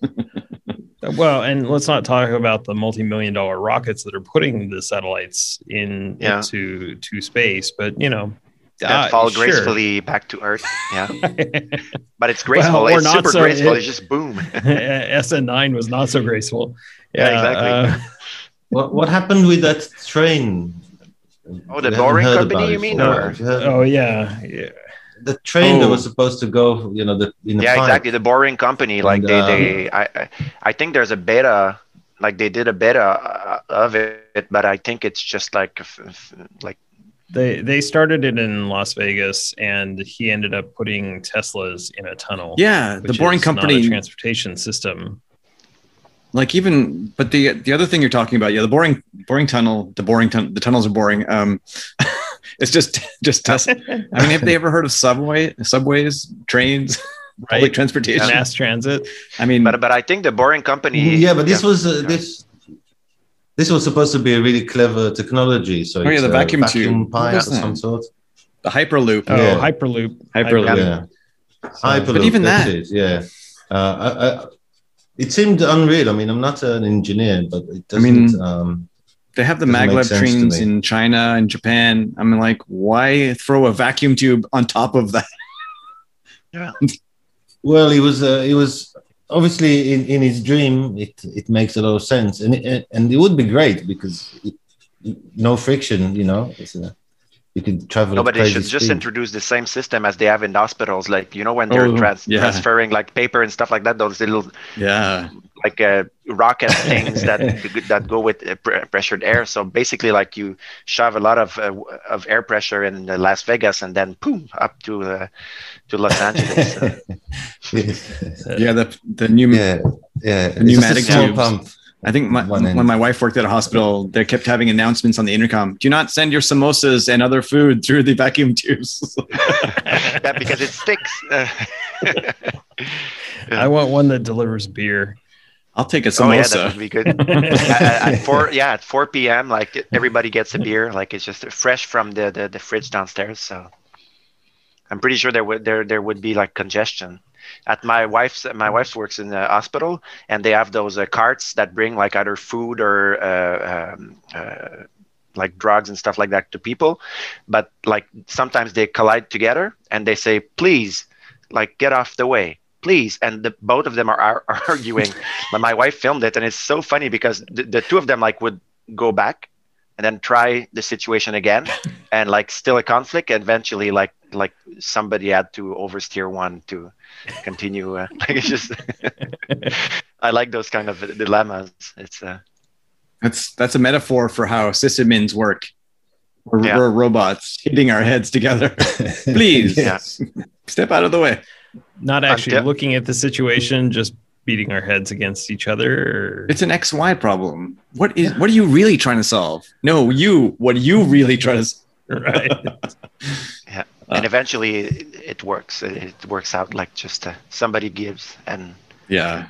Speaker 1: [LAUGHS]
Speaker 3: well, and let's not talk about the multi million dollar rockets that are putting the satellites in yeah. into to space, but you know
Speaker 2: that uh, fall sure. gracefully back to Earth. Yeah, [LAUGHS] but it's graceful. Well, it's super so, graceful. It, it's just boom. [LAUGHS]
Speaker 3: SN9 was not so graceful. Yeah, yeah exactly.
Speaker 4: Uh, what what happened with that train?
Speaker 2: Oh, the Boring Company, you mean? Or?
Speaker 3: Oh yeah, yeah.
Speaker 4: The train oh. that was supposed to go, you know, the
Speaker 2: yeah, exactly. The Boring Company, like and, they, uh, they, I, I think there's a beta like they did a beta uh, of it, but I think it's just like like
Speaker 3: they they started it in Las Vegas, and he ended up putting Teslas in a tunnel.
Speaker 1: Yeah, the Boring Company
Speaker 3: transportation system.
Speaker 1: Like even, but the the other thing you're talking about, yeah, the boring boring tunnel, the boring tunnel, the tunnels are boring. Um, [LAUGHS] it's just [LAUGHS] just Tesla. I mean, have they ever heard of subway, subways, trains? [LAUGHS] Right. Public transportation,
Speaker 3: mass transit.
Speaker 1: I mean,
Speaker 2: but but I think the Boring Company.
Speaker 4: Yeah, but this yeah. was uh, this this was supposed to be a really clever technology. So
Speaker 1: oh yeah, the vacuum, vacuum
Speaker 4: tube pipe of some sort.
Speaker 1: The hyperloop.
Speaker 3: Oh, yeah. hyperloop.
Speaker 1: Hyperloop.
Speaker 4: Yeah. Hyperloop. But even that, it, yeah. Uh, I, I, it seemed unreal. I mean, I'm not an engineer, but it doesn't. I mean, um,
Speaker 1: they have the maglev trains in China and Japan. I mean, like, why throw a vacuum tube on top of that?
Speaker 2: Yeah. [LAUGHS]
Speaker 4: well, he was. Uh, he was obviously in, in his dream it it makes a lot of sense and it, and it would be great because it, no friction you know uh, you can travel
Speaker 2: no but they should speed. just introduce the same system as they have in the hospitals like you know when they're oh, trans- yeah. transferring like paper and stuff like that those little
Speaker 1: yeah
Speaker 2: like uh, rocket [LAUGHS] things that that go with uh, pressured air. So basically, like you shove a lot of uh, of air pressure in Las Vegas, and then boom up to uh, to Los Angeles. [LAUGHS]
Speaker 1: yeah, the the new
Speaker 4: yeah yeah
Speaker 1: the pneumatic tubes. Pump. I think my, when my wife worked at a hospital, they kept having announcements on the intercom. Do not send your samosas and other food through the vacuum tubes. [LAUGHS]
Speaker 2: yeah, because it sticks.
Speaker 3: I want one that delivers beer.
Speaker 1: I'll take a samosa. Oh yeah,
Speaker 2: that would be good. [LAUGHS] at, at, four, yeah, at four p.m., like everybody gets a beer. Like it's just fresh from the, the, the fridge downstairs. So I'm pretty sure there would there there would be like congestion. At my wife's my wife's works in the hospital, and they have those uh, carts that bring like either food or uh, um, uh, like drugs and stuff like that to people. But like sometimes they collide together, and they say, "Please, like get off the way." Please and the, both of them are, are, are [LAUGHS] arguing but my wife filmed it and it's so funny because the, the two of them like would go back and then try the situation again [LAUGHS] and like still a conflict eventually like like somebody had to oversteer one to continue uh, [LAUGHS] like it's just i like those kind of dilemmas it's uh
Speaker 1: that's that's a metaphor for how sysadmins work we're, yeah. we're robots hitting our heads together please yeah. step out of the way
Speaker 3: not actually de- looking at the situation, just beating our heads against each other. Or...
Speaker 1: It's an XY problem. What is? What are you really trying to solve? No, you. What are you really trying to? [LAUGHS]
Speaker 3: right. [LAUGHS]
Speaker 2: yeah, and eventually it works. It works out like just uh, somebody gives and.
Speaker 1: Yeah.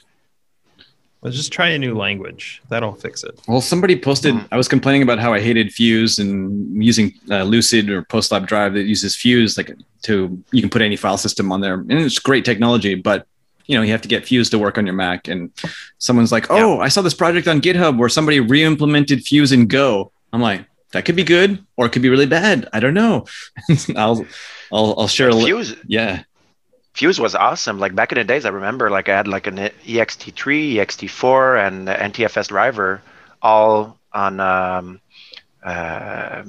Speaker 3: Let's just try a new language. That'll fix it.
Speaker 1: Well, somebody posted. Mm-hmm. I was complaining about how I hated Fuse and using uh, Lucid or PostLab Drive that uses Fuse, like to you can put any file system on there, and it's great technology. But you know, you have to get Fuse to work on your Mac. And someone's like, "Oh, yeah. I saw this project on GitHub where somebody re-implemented Fuse in Go." I'm like, that could be good or it could be really bad. I don't know. [LAUGHS] I'll, I'll, I'll share.
Speaker 2: a Fuse,
Speaker 1: yeah.
Speaker 2: Fuse was awesome. Like back in the days, I remember like I had like an ext3, ext4, and NTFS driver all on um, uh,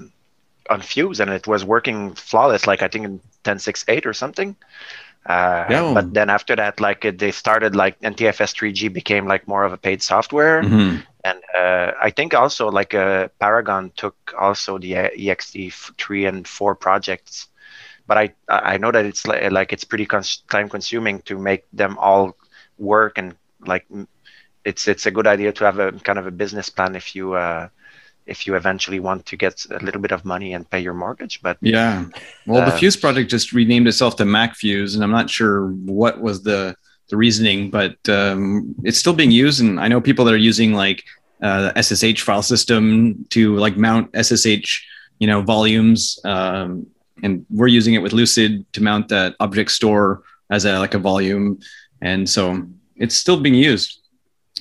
Speaker 2: on Fuse, and it was working flawless. Like I think in 10.6.8 or something. Uh, yeah. But then after that, like it, they started like NTFS 3G became like more of a paid software,
Speaker 1: mm-hmm.
Speaker 2: and uh, I think also like uh, Paragon took also the ext3 and 4 projects but I I know that it's like, like it's pretty cons- time consuming to make them all work and like it's it's a good idea to have a kind of a business plan if you uh, if you eventually want to get a little bit of money and pay your mortgage. But
Speaker 1: yeah, well, uh, the Fuse project just renamed itself to Mac Fuse, and I'm not sure what was the the reasoning, but um, it's still being used. And I know people that are using like uh, SSH file system to like mount SSH, you know, volumes. Um, and we're using it with Lucid to mount that object store as a like a volume. And so it's still being used.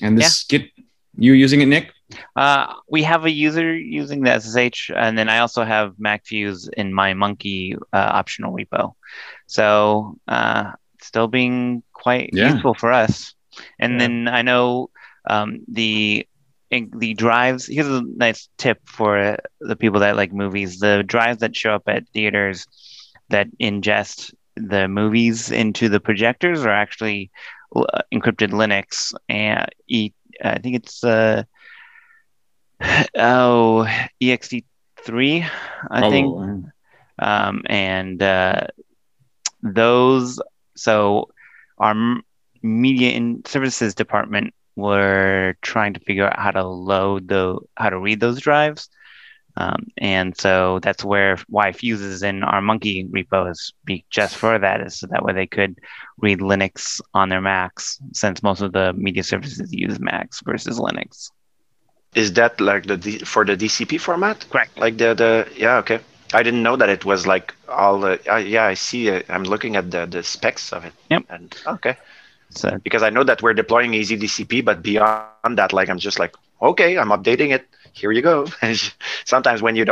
Speaker 1: And this yeah. Git, you using it, Nick?
Speaker 5: Uh, we have a user using the SSH, and then I also have MacFuse in my Munki uh, optional repo. So uh, still being quite yeah. useful for us. And yeah. then I know um, the the drives. Here's a nice tip for the people that like movies. The drives that show up at theaters that ingest the movies into the projectors are actually uh, encrypted Linux, and I think it's uh, [SIGHS] oh ext3 i oh, think um, and uh, those so our media and services department were trying to figure out how to load the how to read those drives um, and so that's where why fuses in our Munki repo is be just for that is so that way they could read linux on their macs since most of the media services use macs versus linux
Speaker 2: is that like the D- for the DCP format?
Speaker 5: Correct.
Speaker 2: Like the the yeah okay. I didn't know that it was like all the uh, yeah I see it. I'm looking at the the specs of it.
Speaker 5: Yep.
Speaker 2: And okay. So because I know that we're deploying easy DCP, but beyond that, like I'm just like okay, I'm updating it. Here you go. [LAUGHS] Sometimes when you don't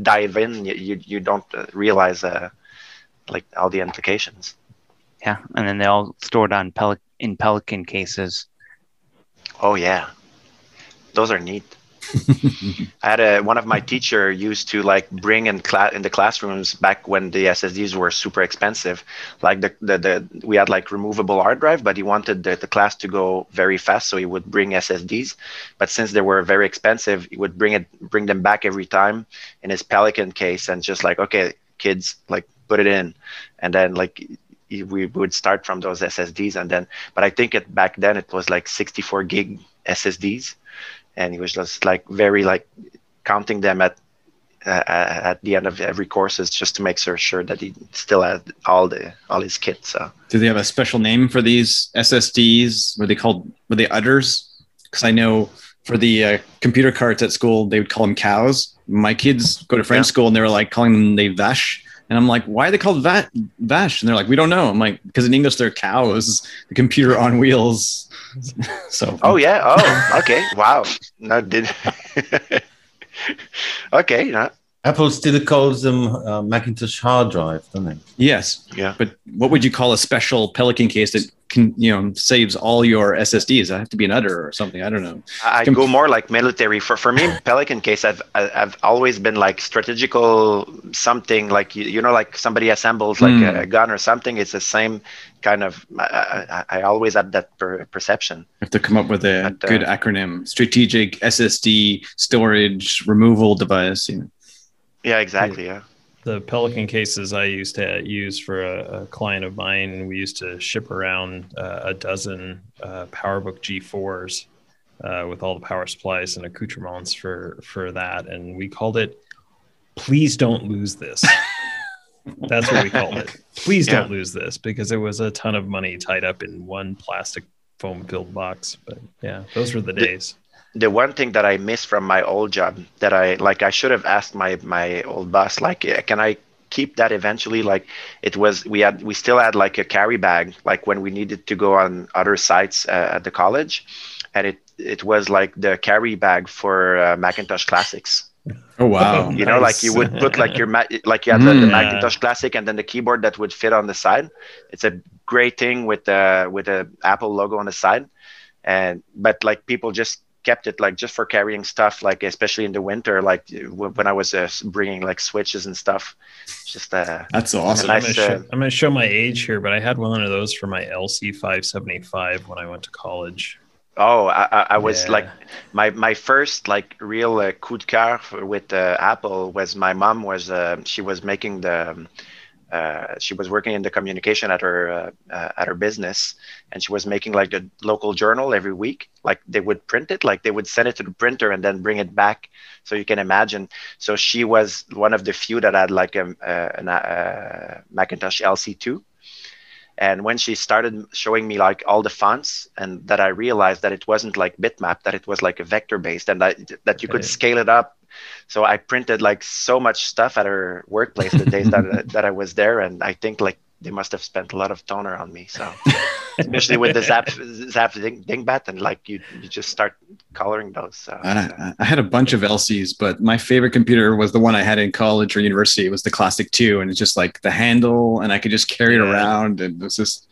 Speaker 2: dive in, you you, you don't uh, realize uh, like all the implications.
Speaker 5: Yeah, and then they all stored on Pel- in Pelican cases.
Speaker 2: Oh yeah those are neat. I had a one of my teacher used to like bring in class in the classrooms back when the SSDs were super expensive. Like the, the the we had like removable hard drive, but he wanted the, the class to go very fast, so he would bring SSDs. But since they were very expensive, he would bring it bring them back every time in his Pelican case and just like okay, kids, like put it in, and then like we would start from those SSDs and then. But I think it back then it was like 64 gig SSDs and he was just like very like counting them at uh, at the end of every courses just to make sure sure that he still had all the all his kit. So,
Speaker 1: do they have a special name for these SSDs? Were they called were they udders? Because I know for the uh, computer cards at school, they would call them cows. My kids go to French yeah. school and they were like calling them they vache. And I'm like, why are they called va- vache? And they're like, we don't know. I'm like, because in English they're cows, the computer on wheels. [LAUGHS] so.
Speaker 2: Oh yeah. Oh, okay. wow. No, did. [LAUGHS] okay. No.
Speaker 4: Apple still calls them uh, Macintosh hard drive, don't they?
Speaker 1: Yes.
Speaker 2: Yeah.
Speaker 1: But what would you call a special Pelican case that can, you know, saves all your SSDs? I have to be an udder or something. I don't know.
Speaker 2: I go more like military. For for me, Pelican case, I've I've always been like strategical something like you, you know like somebody assembles like mm. a gun or something. It's the same kind of. I, I, I always had that per- perception. You
Speaker 1: have to come up with a but, uh, good acronym: strategic SSD storage removal device. You know.
Speaker 2: Yeah, exactly. Yeah.
Speaker 3: The Pelican cases I used to use for a, a client of mine, we used to ship around uh, a dozen uh, PowerBook G4s uh, with all the power supplies and accoutrements for for that, and we called it "Please don't lose this." [LAUGHS] That's what we called it. Please yeah. don't lose this because it was a ton of money tied up in one plastic foam filled box. But yeah, those were the days
Speaker 2: the one thing that I miss from my old job that I like I should have asked my my old boss like can I keep that eventually like it was we had we still had like a carry bag like when we needed to go on other sites uh, at the college and it it was like the carry bag for uh, Macintosh Classics.
Speaker 1: Oh wow! [LAUGHS]
Speaker 2: You know, like you would put like your like you had mm, the, the, Macintosh Classic and then the keyboard that would fit on the side. It's a great thing with the with the Apple logo on the side, and but like people just kept it like just for carrying stuff, like especially in the winter, like when I was uh, bringing like switches and stuff. Just uh,
Speaker 1: that's awesome.
Speaker 3: Nice, I'm, gonna show, uh, I'm, gonna show, my age here, but I had one of those for my LC 575 when I went to college.
Speaker 2: Oh, I, I was yeah. like my my first like real uh, coup de cœur with uh, Apple was my mom was uh, she was making the um, uh, she was working in the communication at her uh, uh, at her business, and she was making like the local journal every week. Like they would print it, like they would send it to the printer and then bring it back. So you can imagine. So she was one of the few that had like a, a, a Macintosh LC2, and when she started showing me like all the fonts and that i realized that it wasn't like bitmap that it was like a vector based and that that you could scale it up so i printed like so much stuff at her workplace the days that, [LAUGHS] that i was there and i think like they must have spent a lot of toner on me. So, [LAUGHS] especially with the Zap Zap Ding, Dingbat, and like you, you just start coloring those. So,
Speaker 1: I, I, had a bunch of LCs, but my favorite computer was the one I had in college or university. It was the Classic Two, and it's just like the handle, and I could just carry it yeah. around, and it was just,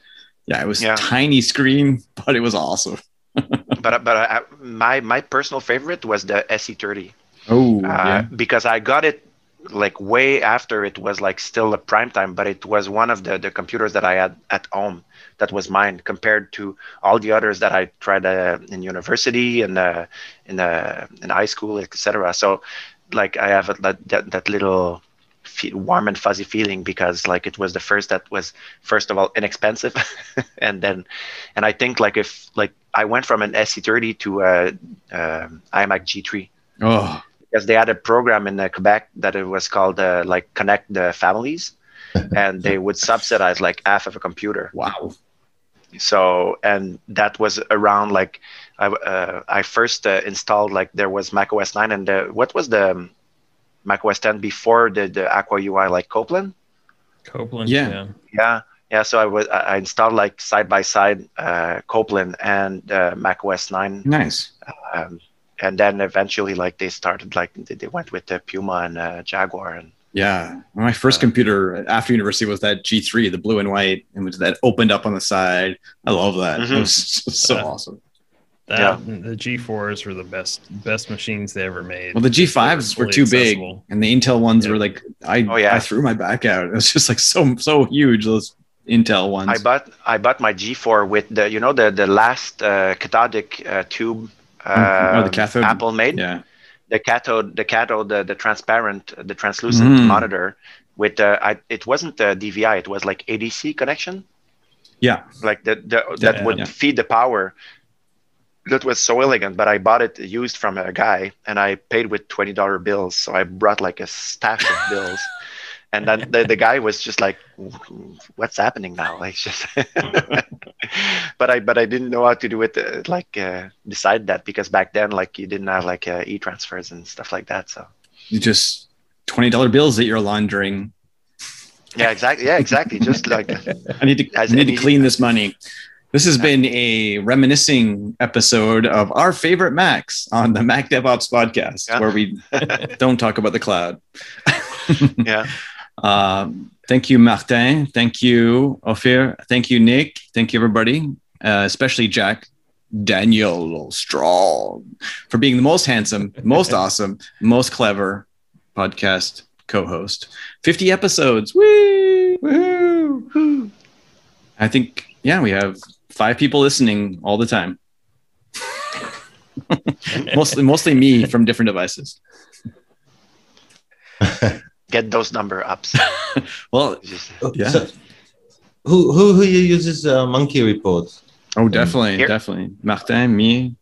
Speaker 1: yeah, it was yeah. tiny screen, but it was awesome. [LAUGHS]
Speaker 2: but but I, my my personal favorite was the SE30.
Speaker 1: Oh, uh,
Speaker 2: yeah. because I got it like way after it was like still a prime time but it was one of the, the computers that i had at home that was mine compared to all the others that i tried uh, in university and uh, in uh, in high school etc so like i have a, that, that little warm and fuzzy feeling because like it was the first that was first of all inexpensive [LAUGHS] and then and i think like if like i went from an se30 to a, a imac g3
Speaker 1: oh
Speaker 2: because they had a program in uh, Quebec that it was called uh, like Connect the Families, [LAUGHS] and they would subsidize like half of a computer.
Speaker 1: Wow.
Speaker 2: So and that was around like I uh, I first uh, installed like there was Mac OS 9 and the, what was the um, Mac OS 10 before the the Aqua UI like Copland.
Speaker 3: Copland. Yeah.
Speaker 2: Yeah. Yeah. yeah so I was I installed like side by side uh, Copland and uh, Mac OS 9.
Speaker 1: Nice.
Speaker 2: Um, and then eventually like they started like they went with the Puma and uh, Jaguar and
Speaker 1: yeah my first uh, computer after university was that G3 the blue and white and which that opened up on the side I love that mm-hmm. it was so uh, awesome
Speaker 3: that, yeah. the G4s were the best best machines they ever made.
Speaker 1: Well, the G5s were too accessible. big, and the Intel ones yeah. were like I oh, yeah. I threw my back out. [LAUGHS] It was just like so so huge. Those Intel ones.
Speaker 2: I bought I bought my G4 with the you know the the last uh, cathodic uh, tube uh, oh, the um, cathode. Apple made.
Speaker 1: Yeah.
Speaker 2: The cathode, the cathode, the, the transparent, the translucent mm. monitor with uh, I, it wasn't the DVI, it was like ADC connection.
Speaker 1: Yeah.
Speaker 2: Like the, the that yeah, would yeah. feed the power. That was so elegant, but I bought it used from a guy and I paid with twenty dollar bills. So I brought like a stack of bills [LAUGHS] and then the, the guy was just like what's happening now like just [LAUGHS] but i but i didn't know how to do it uh, like uh, decide that because back then like you didn't have like uh, e-transfers and stuff like that so
Speaker 1: you just $20 bills that you're laundering
Speaker 2: yeah exactly yeah exactly just like [LAUGHS]
Speaker 1: i need to i need to clean this money this has been a reminiscing episode of our favorite Macs on the Mac DevOps podcast, yeah. where we [LAUGHS] don't talk about the cloud.
Speaker 2: yeah.
Speaker 1: Uh, thank you, Martin. Thank you, Ofir. Thank you, Nick. Thank you, everybody, uh, especially Jack Daniel Strong for being the most handsome, most [LAUGHS] awesome, most clever podcast co-host. 50 episodes. Woo! Woo! I think, yeah, we have five people listening all the time. [LAUGHS] mostly, mostly me from different devices [LAUGHS]
Speaker 2: get those number ups. [LAUGHS]
Speaker 1: well, yeah. So,
Speaker 4: who who who uses uh, MunkiReports?
Speaker 1: Oh, definitely, Here. definitely. Martin, me.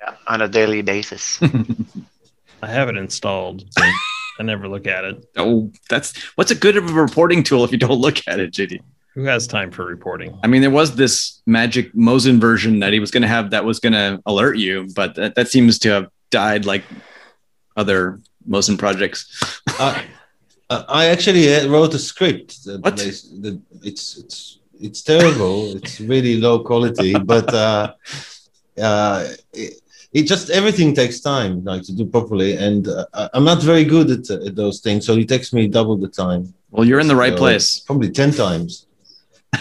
Speaker 2: Yeah, on a daily basis. [LAUGHS]
Speaker 3: I have it installed. [LAUGHS] I never look at it.
Speaker 1: Oh, that's what's a good of a reporting tool if you don't look at it, JD.
Speaker 3: Who has time for reporting?
Speaker 1: I mean, there was this magic Mosin version that he was going to have that was going to alert you, but that, that seems to have died like other Mosin projects.
Speaker 4: uh, I actually uh, wrote a script. That
Speaker 1: what?
Speaker 4: that it's it's it's terrible. it's really low quality, [LAUGHS] but uh, uh, it, it, just everything takes time, like to do properly, and uh, I'm not very good at, at, those things. So it takes me double the time.
Speaker 1: Well, you're in the right so place.
Speaker 4: Probably ten times.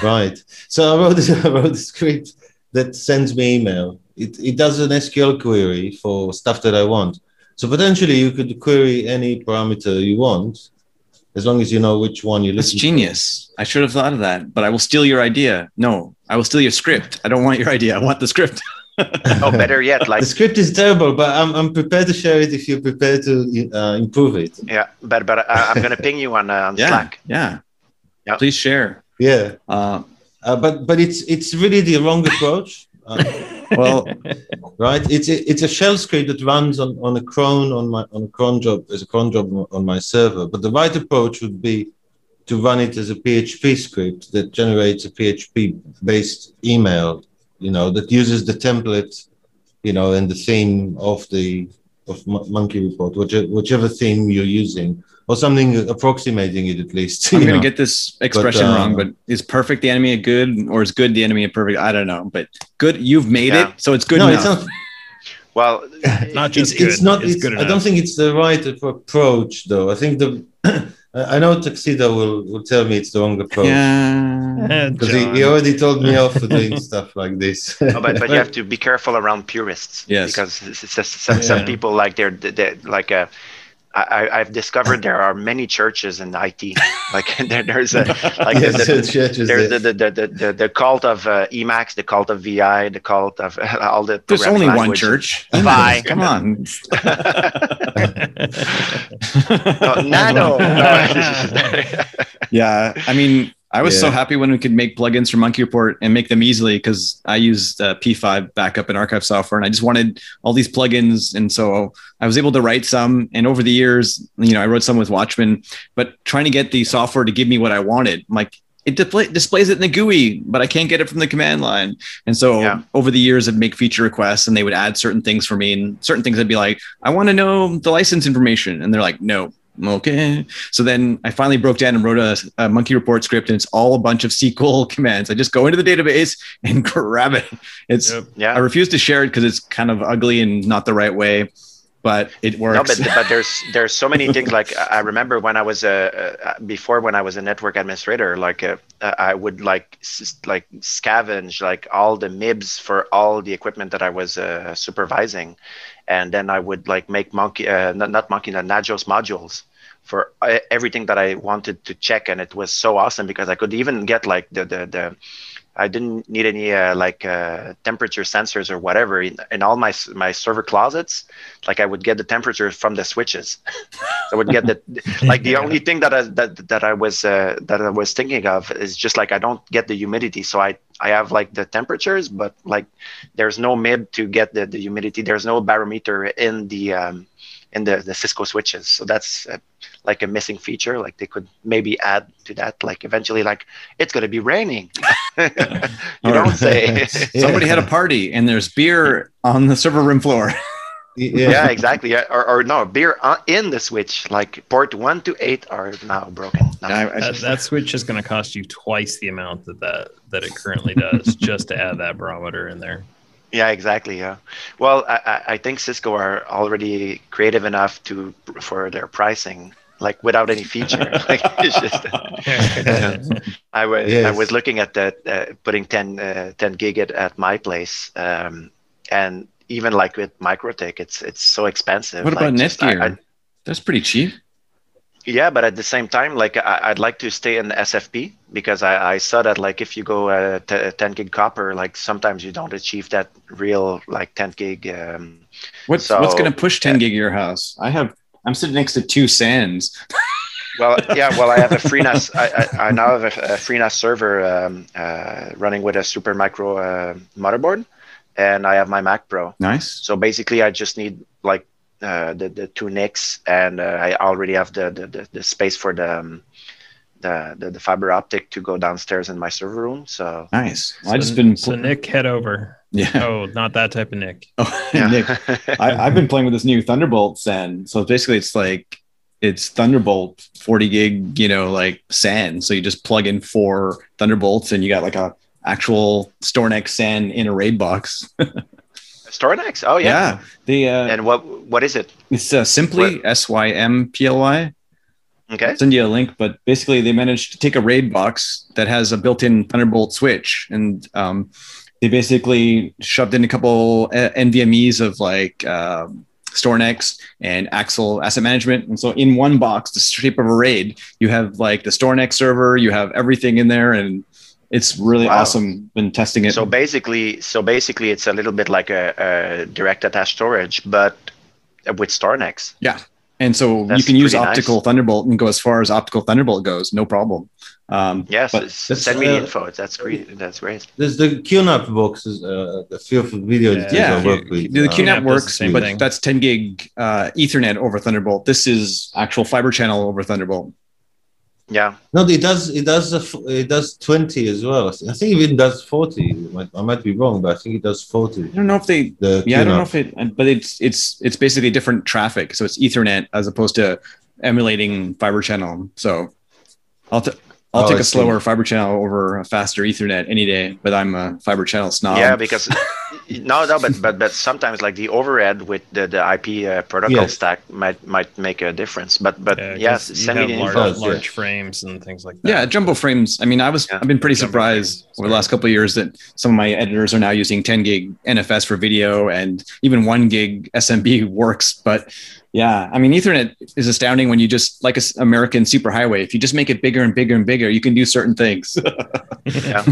Speaker 4: right. So I wrote [LAUGHS] I wrote a script that sends me email. It it does an SQL query for stuff that I want. So potentially you could query any parameter you want as long as you know which one you listen.
Speaker 1: That's genius. To. I should have thought of that, but I will steal your idea. No, I will steal your script. I don't want your idea. I want the script. [LAUGHS]
Speaker 2: oh, better yet, like
Speaker 4: the script is terrible, but I'm, I'm prepared to share it if you're prepared to uh, improve it.
Speaker 2: Yeah, but but uh, I'm gonna ping you on, uh, on
Speaker 1: yeah,
Speaker 2: Slack.
Speaker 1: Yeah, yeah. Please share.
Speaker 4: Yeah. Uh, uh, but but it's it's really the wrong approach. Well, [LAUGHS] right? It's a, it's a shell script that runs on, on a cron on my on a cron job as a cron job on my server. But the right approach would be to run it as a PHP script that generates a PHP based email, you know, that uses the template, you know, and the theme of the of MunkiReport, whichever, whichever theme you're using, or something approximating it at least.
Speaker 1: I'm gonna know. get this expression but, uh, wrong, but is perfect the enemy a good, or is good the enemy a perfect? I don't know, but good, you've made yeah. it, so it's good no, enough. It's not, [LAUGHS]
Speaker 2: well, [LAUGHS]
Speaker 3: not just it's, it's not.
Speaker 4: It's,
Speaker 3: it's
Speaker 4: I don't think it's the right approach, though. I think the [CLEARS THROAT] I know Tuxudo will, will tell me it's the wrong approach.
Speaker 1: Yeah,
Speaker 4: because [LAUGHS] he, he, already told me off for doing stuff like this.
Speaker 2: oh, but, but you have to be careful around purists.
Speaker 1: Yes,
Speaker 2: because it's just some, yeah. some people like they're, they're like a I, have discovered there are many churches in IT. [LAUGHS] Like [LAUGHS] there, there's a like yes, the, the, there's the, the, the, the, the cult of uh, Emacs, the cult of VI, the cult of uh, [LAUGHS] all the.
Speaker 1: There's only one church.
Speaker 5: VI,
Speaker 1: come on.
Speaker 2: no, Nano.
Speaker 1: yeah, I mean, I was yeah. so happy when we could make plugins for MunkiReport and make them easily because I used uh, P5 backup and archive software, and I just wanted all these plugins, and so I was able to write some. And over the years, you know, I wrote some with Watchman, but trying to get the software to give me what I wanted, I'm like it display, displays it in the GUI, but I can't get it from the command line. And so yeah. over the years, I'd make feature requests, and they would add certain things for me, and certain things I'd be like, I want to know the license information, and they're like, No, okay. So then I finally broke down and wrote a, a, MunkiReport script, and it's all a bunch of SQL [LAUGHS] commands. I just go into the database and [LAUGHS] grab it. It's yep. yeah. I refuse to share it because it's kind of ugly and not the right way, but it works.
Speaker 2: No, but, but there's [LAUGHS] there's so many things. Like I remember when I was a uh, before when I was a network administrator, like uh, I would like like scavenge like all the MIBs for all the equipment that I was uh, supervising and then I would like make Munki, uh, not, not Munki, not Nagios modules for uh, everything that I wanted to check, and it was so awesome because I could even get like the the, the I didn't need any uh, like uh, temperature sensors or whatever in, in, all my my server closets. Like I would get the temperature from the switches. I would get the [LAUGHS] like the yeah. only thing that I that that I was uh, that I was thinking of is just like I don't get the humidity, so I I have like the temperatures, but like there's no MIB to get the, the humidity. There's no barometer in the um, in the, the Cisco switches. So that's uh, like a missing feature. Like they could maybe add to that. Like eventually, like it's going to be raining. [LAUGHS] you don't say. [LAUGHS]
Speaker 1: Somebody had a party and there's beer on the server room floor. [LAUGHS]
Speaker 2: yeah. yeah, exactly. Yeah. Or, or no, beer uh, in the switch. Like port one to eight are now broken. No,
Speaker 3: that, that, switch is going to cost you twice the amount that that, that it currently does just to add that barometer in there.
Speaker 2: Yeah, exactly. Yeah. Well, I, I think Cisco are already creative enough to for their pricing, like without any feature. [LAUGHS] like it's just. [LAUGHS] I was yes. I was looking at that, uh, putting 10, uh, 10 gig at, at my place, um, and even like with MikroTik, it's it's so expensive.
Speaker 1: What about like Netgear? That's pretty cheap.
Speaker 2: Yeah, but at the same time, like I, would like to stay in SFP because I, I saw that like if you go uh, t- 10 gig copper, like sometimes you don't achieve that real like 10 gig. Um,
Speaker 1: what's so, what's going to push 10 gig your house? I have I'm sitting next to two SANs.
Speaker 2: well, [LAUGHS] yeah, well I have a FreeNAS. I, I, I now have a, a FreeNAS server um, uh, running with a Super Micro uh, motherboard, and I have my Mac Pro.
Speaker 1: Nice.
Speaker 2: So basically, I just need like uh, the the two NICs, and uh, I already have the, the the, the space for the, um, the, the the fiber optic to go downstairs in my server room. So
Speaker 1: nice.
Speaker 3: So, I just been so Nick head over. Yeah. [LAUGHS] Oh, not that type of Nick. [LAUGHS]
Speaker 1: Oh, yeah. Nick. I, have been playing with this new Thunderbolt SAN. So basically, it's like it's Thunderbolt 40 gig, you know, like SAN. So you just plug in four Thunderbolts, and you got like a actual StorNext SAN in a RAID box. [LAUGHS]
Speaker 2: StorNext? Oh yeah.
Speaker 1: Yeah. The uh,
Speaker 2: and what what is it?
Speaker 1: It's uh, Symply S Y M P L Y.
Speaker 2: Okay. I'll
Speaker 1: send you a link, but basically they managed to take a RAID box that has a built-in Thunderbolt switch, and um, they basically shoved in a couple uh, NVMe's of like uh, StorNext and Axle Asset Management, and so in one box, the shape of a RAID, you have like the StorNext server, you have everything in there, and it's really wow. awesome. Been testing it.
Speaker 2: So basically, so basically, it's a little bit like a, a direct attached storage, but with StorNext.
Speaker 1: Yeah, and so That's you can use optical nice. Thunderbolt and go as far as optical Thunderbolt goes, no problem. Um,
Speaker 2: yes, but send me uh, the info. That's great. That's great.
Speaker 4: There's the QNAP boxes, uh, the few video
Speaker 1: yeah, yeah. work with. The, the QNAP um, works, but thing. that's 10 gig uh, Ethernet over Thunderbolt. This is actual fiber channel over Thunderbolt.
Speaker 2: Yeah.
Speaker 4: No, it does. It does. It does twenty as well. I think it even does forty. I might be wrong, but I think it does forty. I
Speaker 1: don't know if they. The yeah, I don't know if it. But it's it's it's basically different traffic. So it's Ethernet as opposed to emulating fiber channel. So I'll t- I'll oh, take a slower fiber channel over a faster Ethernet any day, but I'm a fiber channel snob.
Speaker 2: Yeah, [LAUGHS] because no, no, but but but sometimes like the overhead with the, the IP uh, protocol yes. stack might might make a difference. But but yeah, yes,
Speaker 3: send me the large, info. large frames and things like that.
Speaker 1: Yeah, jumbo frames. I mean, I was yeah. I've been pretty jumbo surprised frames. over the last couple of years that some of my editors are now using 10 gig NFS for video, and even one gig SMB [LAUGHS] works, but yeah, I mean, Ethernet is astounding when you just like a American superhighway. If you just make it bigger and bigger and bigger, you can do certain things. [LAUGHS]
Speaker 2: yeah,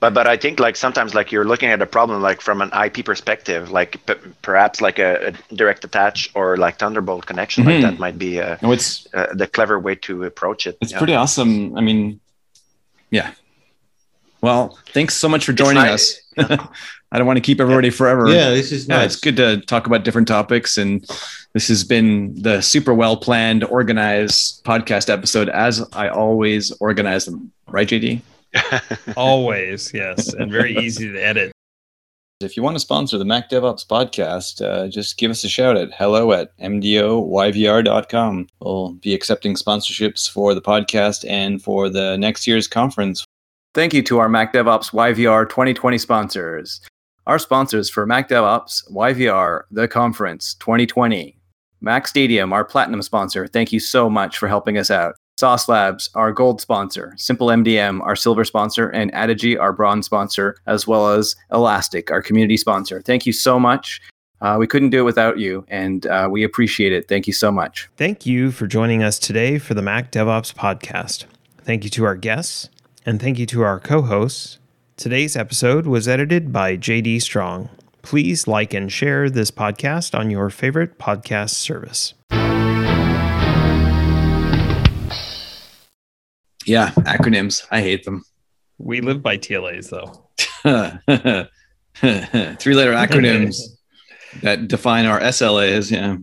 Speaker 2: but but I think like sometimes like you're looking at a problem like from an IP perspective, like p- perhaps like a, a, direct attach or like Thunderbolt connection, mm-hmm. like that might be a, no, it's uh, the clever way to approach it.
Speaker 1: It's yeah. pretty awesome. I mean, yeah. Well, thanks so much for joining us. [LAUGHS] I don't want to keep everybody forever.
Speaker 4: Yeah, this is nice.
Speaker 1: Yeah, it's good to talk about different topics and this has been the super well planned, organized podcast episode, as I always organize them. Right, JD? [LAUGHS]
Speaker 3: always, yes, and very easy to edit.
Speaker 1: If you want to sponsor the Mac DevOps podcast, uh, just give us a shout at hello at mdoyvr.com. We'll be accepting sponsorships for the podcast and for the next year's conference. Thank you to our Mac DevOps YVR 2020 sponsors. Our sponsors for Mac DevOps YVR, the conference 2020 MacStadium, our platinum sponsor, thank you so much for helping us out. Sauce Labs, our gold sponsor, SimpleMDM, our silver sponsor, and Addigy, our bronze sponsor, as well as Elastic, our community sponsor. Thank you so much. Uh, we couldn't do it without you, and uh, we appreciate it. Thank you so much.
Speaker 3: Thank you for joining us today for the Mac DevOps podcast. Thank you to our guests, and thank you to our co hosts. Today's episode was edited by JD Strong. Please like and share this podcast on your favorite podcast service.
Speaker 1: Yeah, acronyms. I hate them.
Speaker 3: We live by TLAs, though. [LAUGHS]
Speaker 1: Three letter acronyms [LAUGHS] that define our SLAs. Yeah.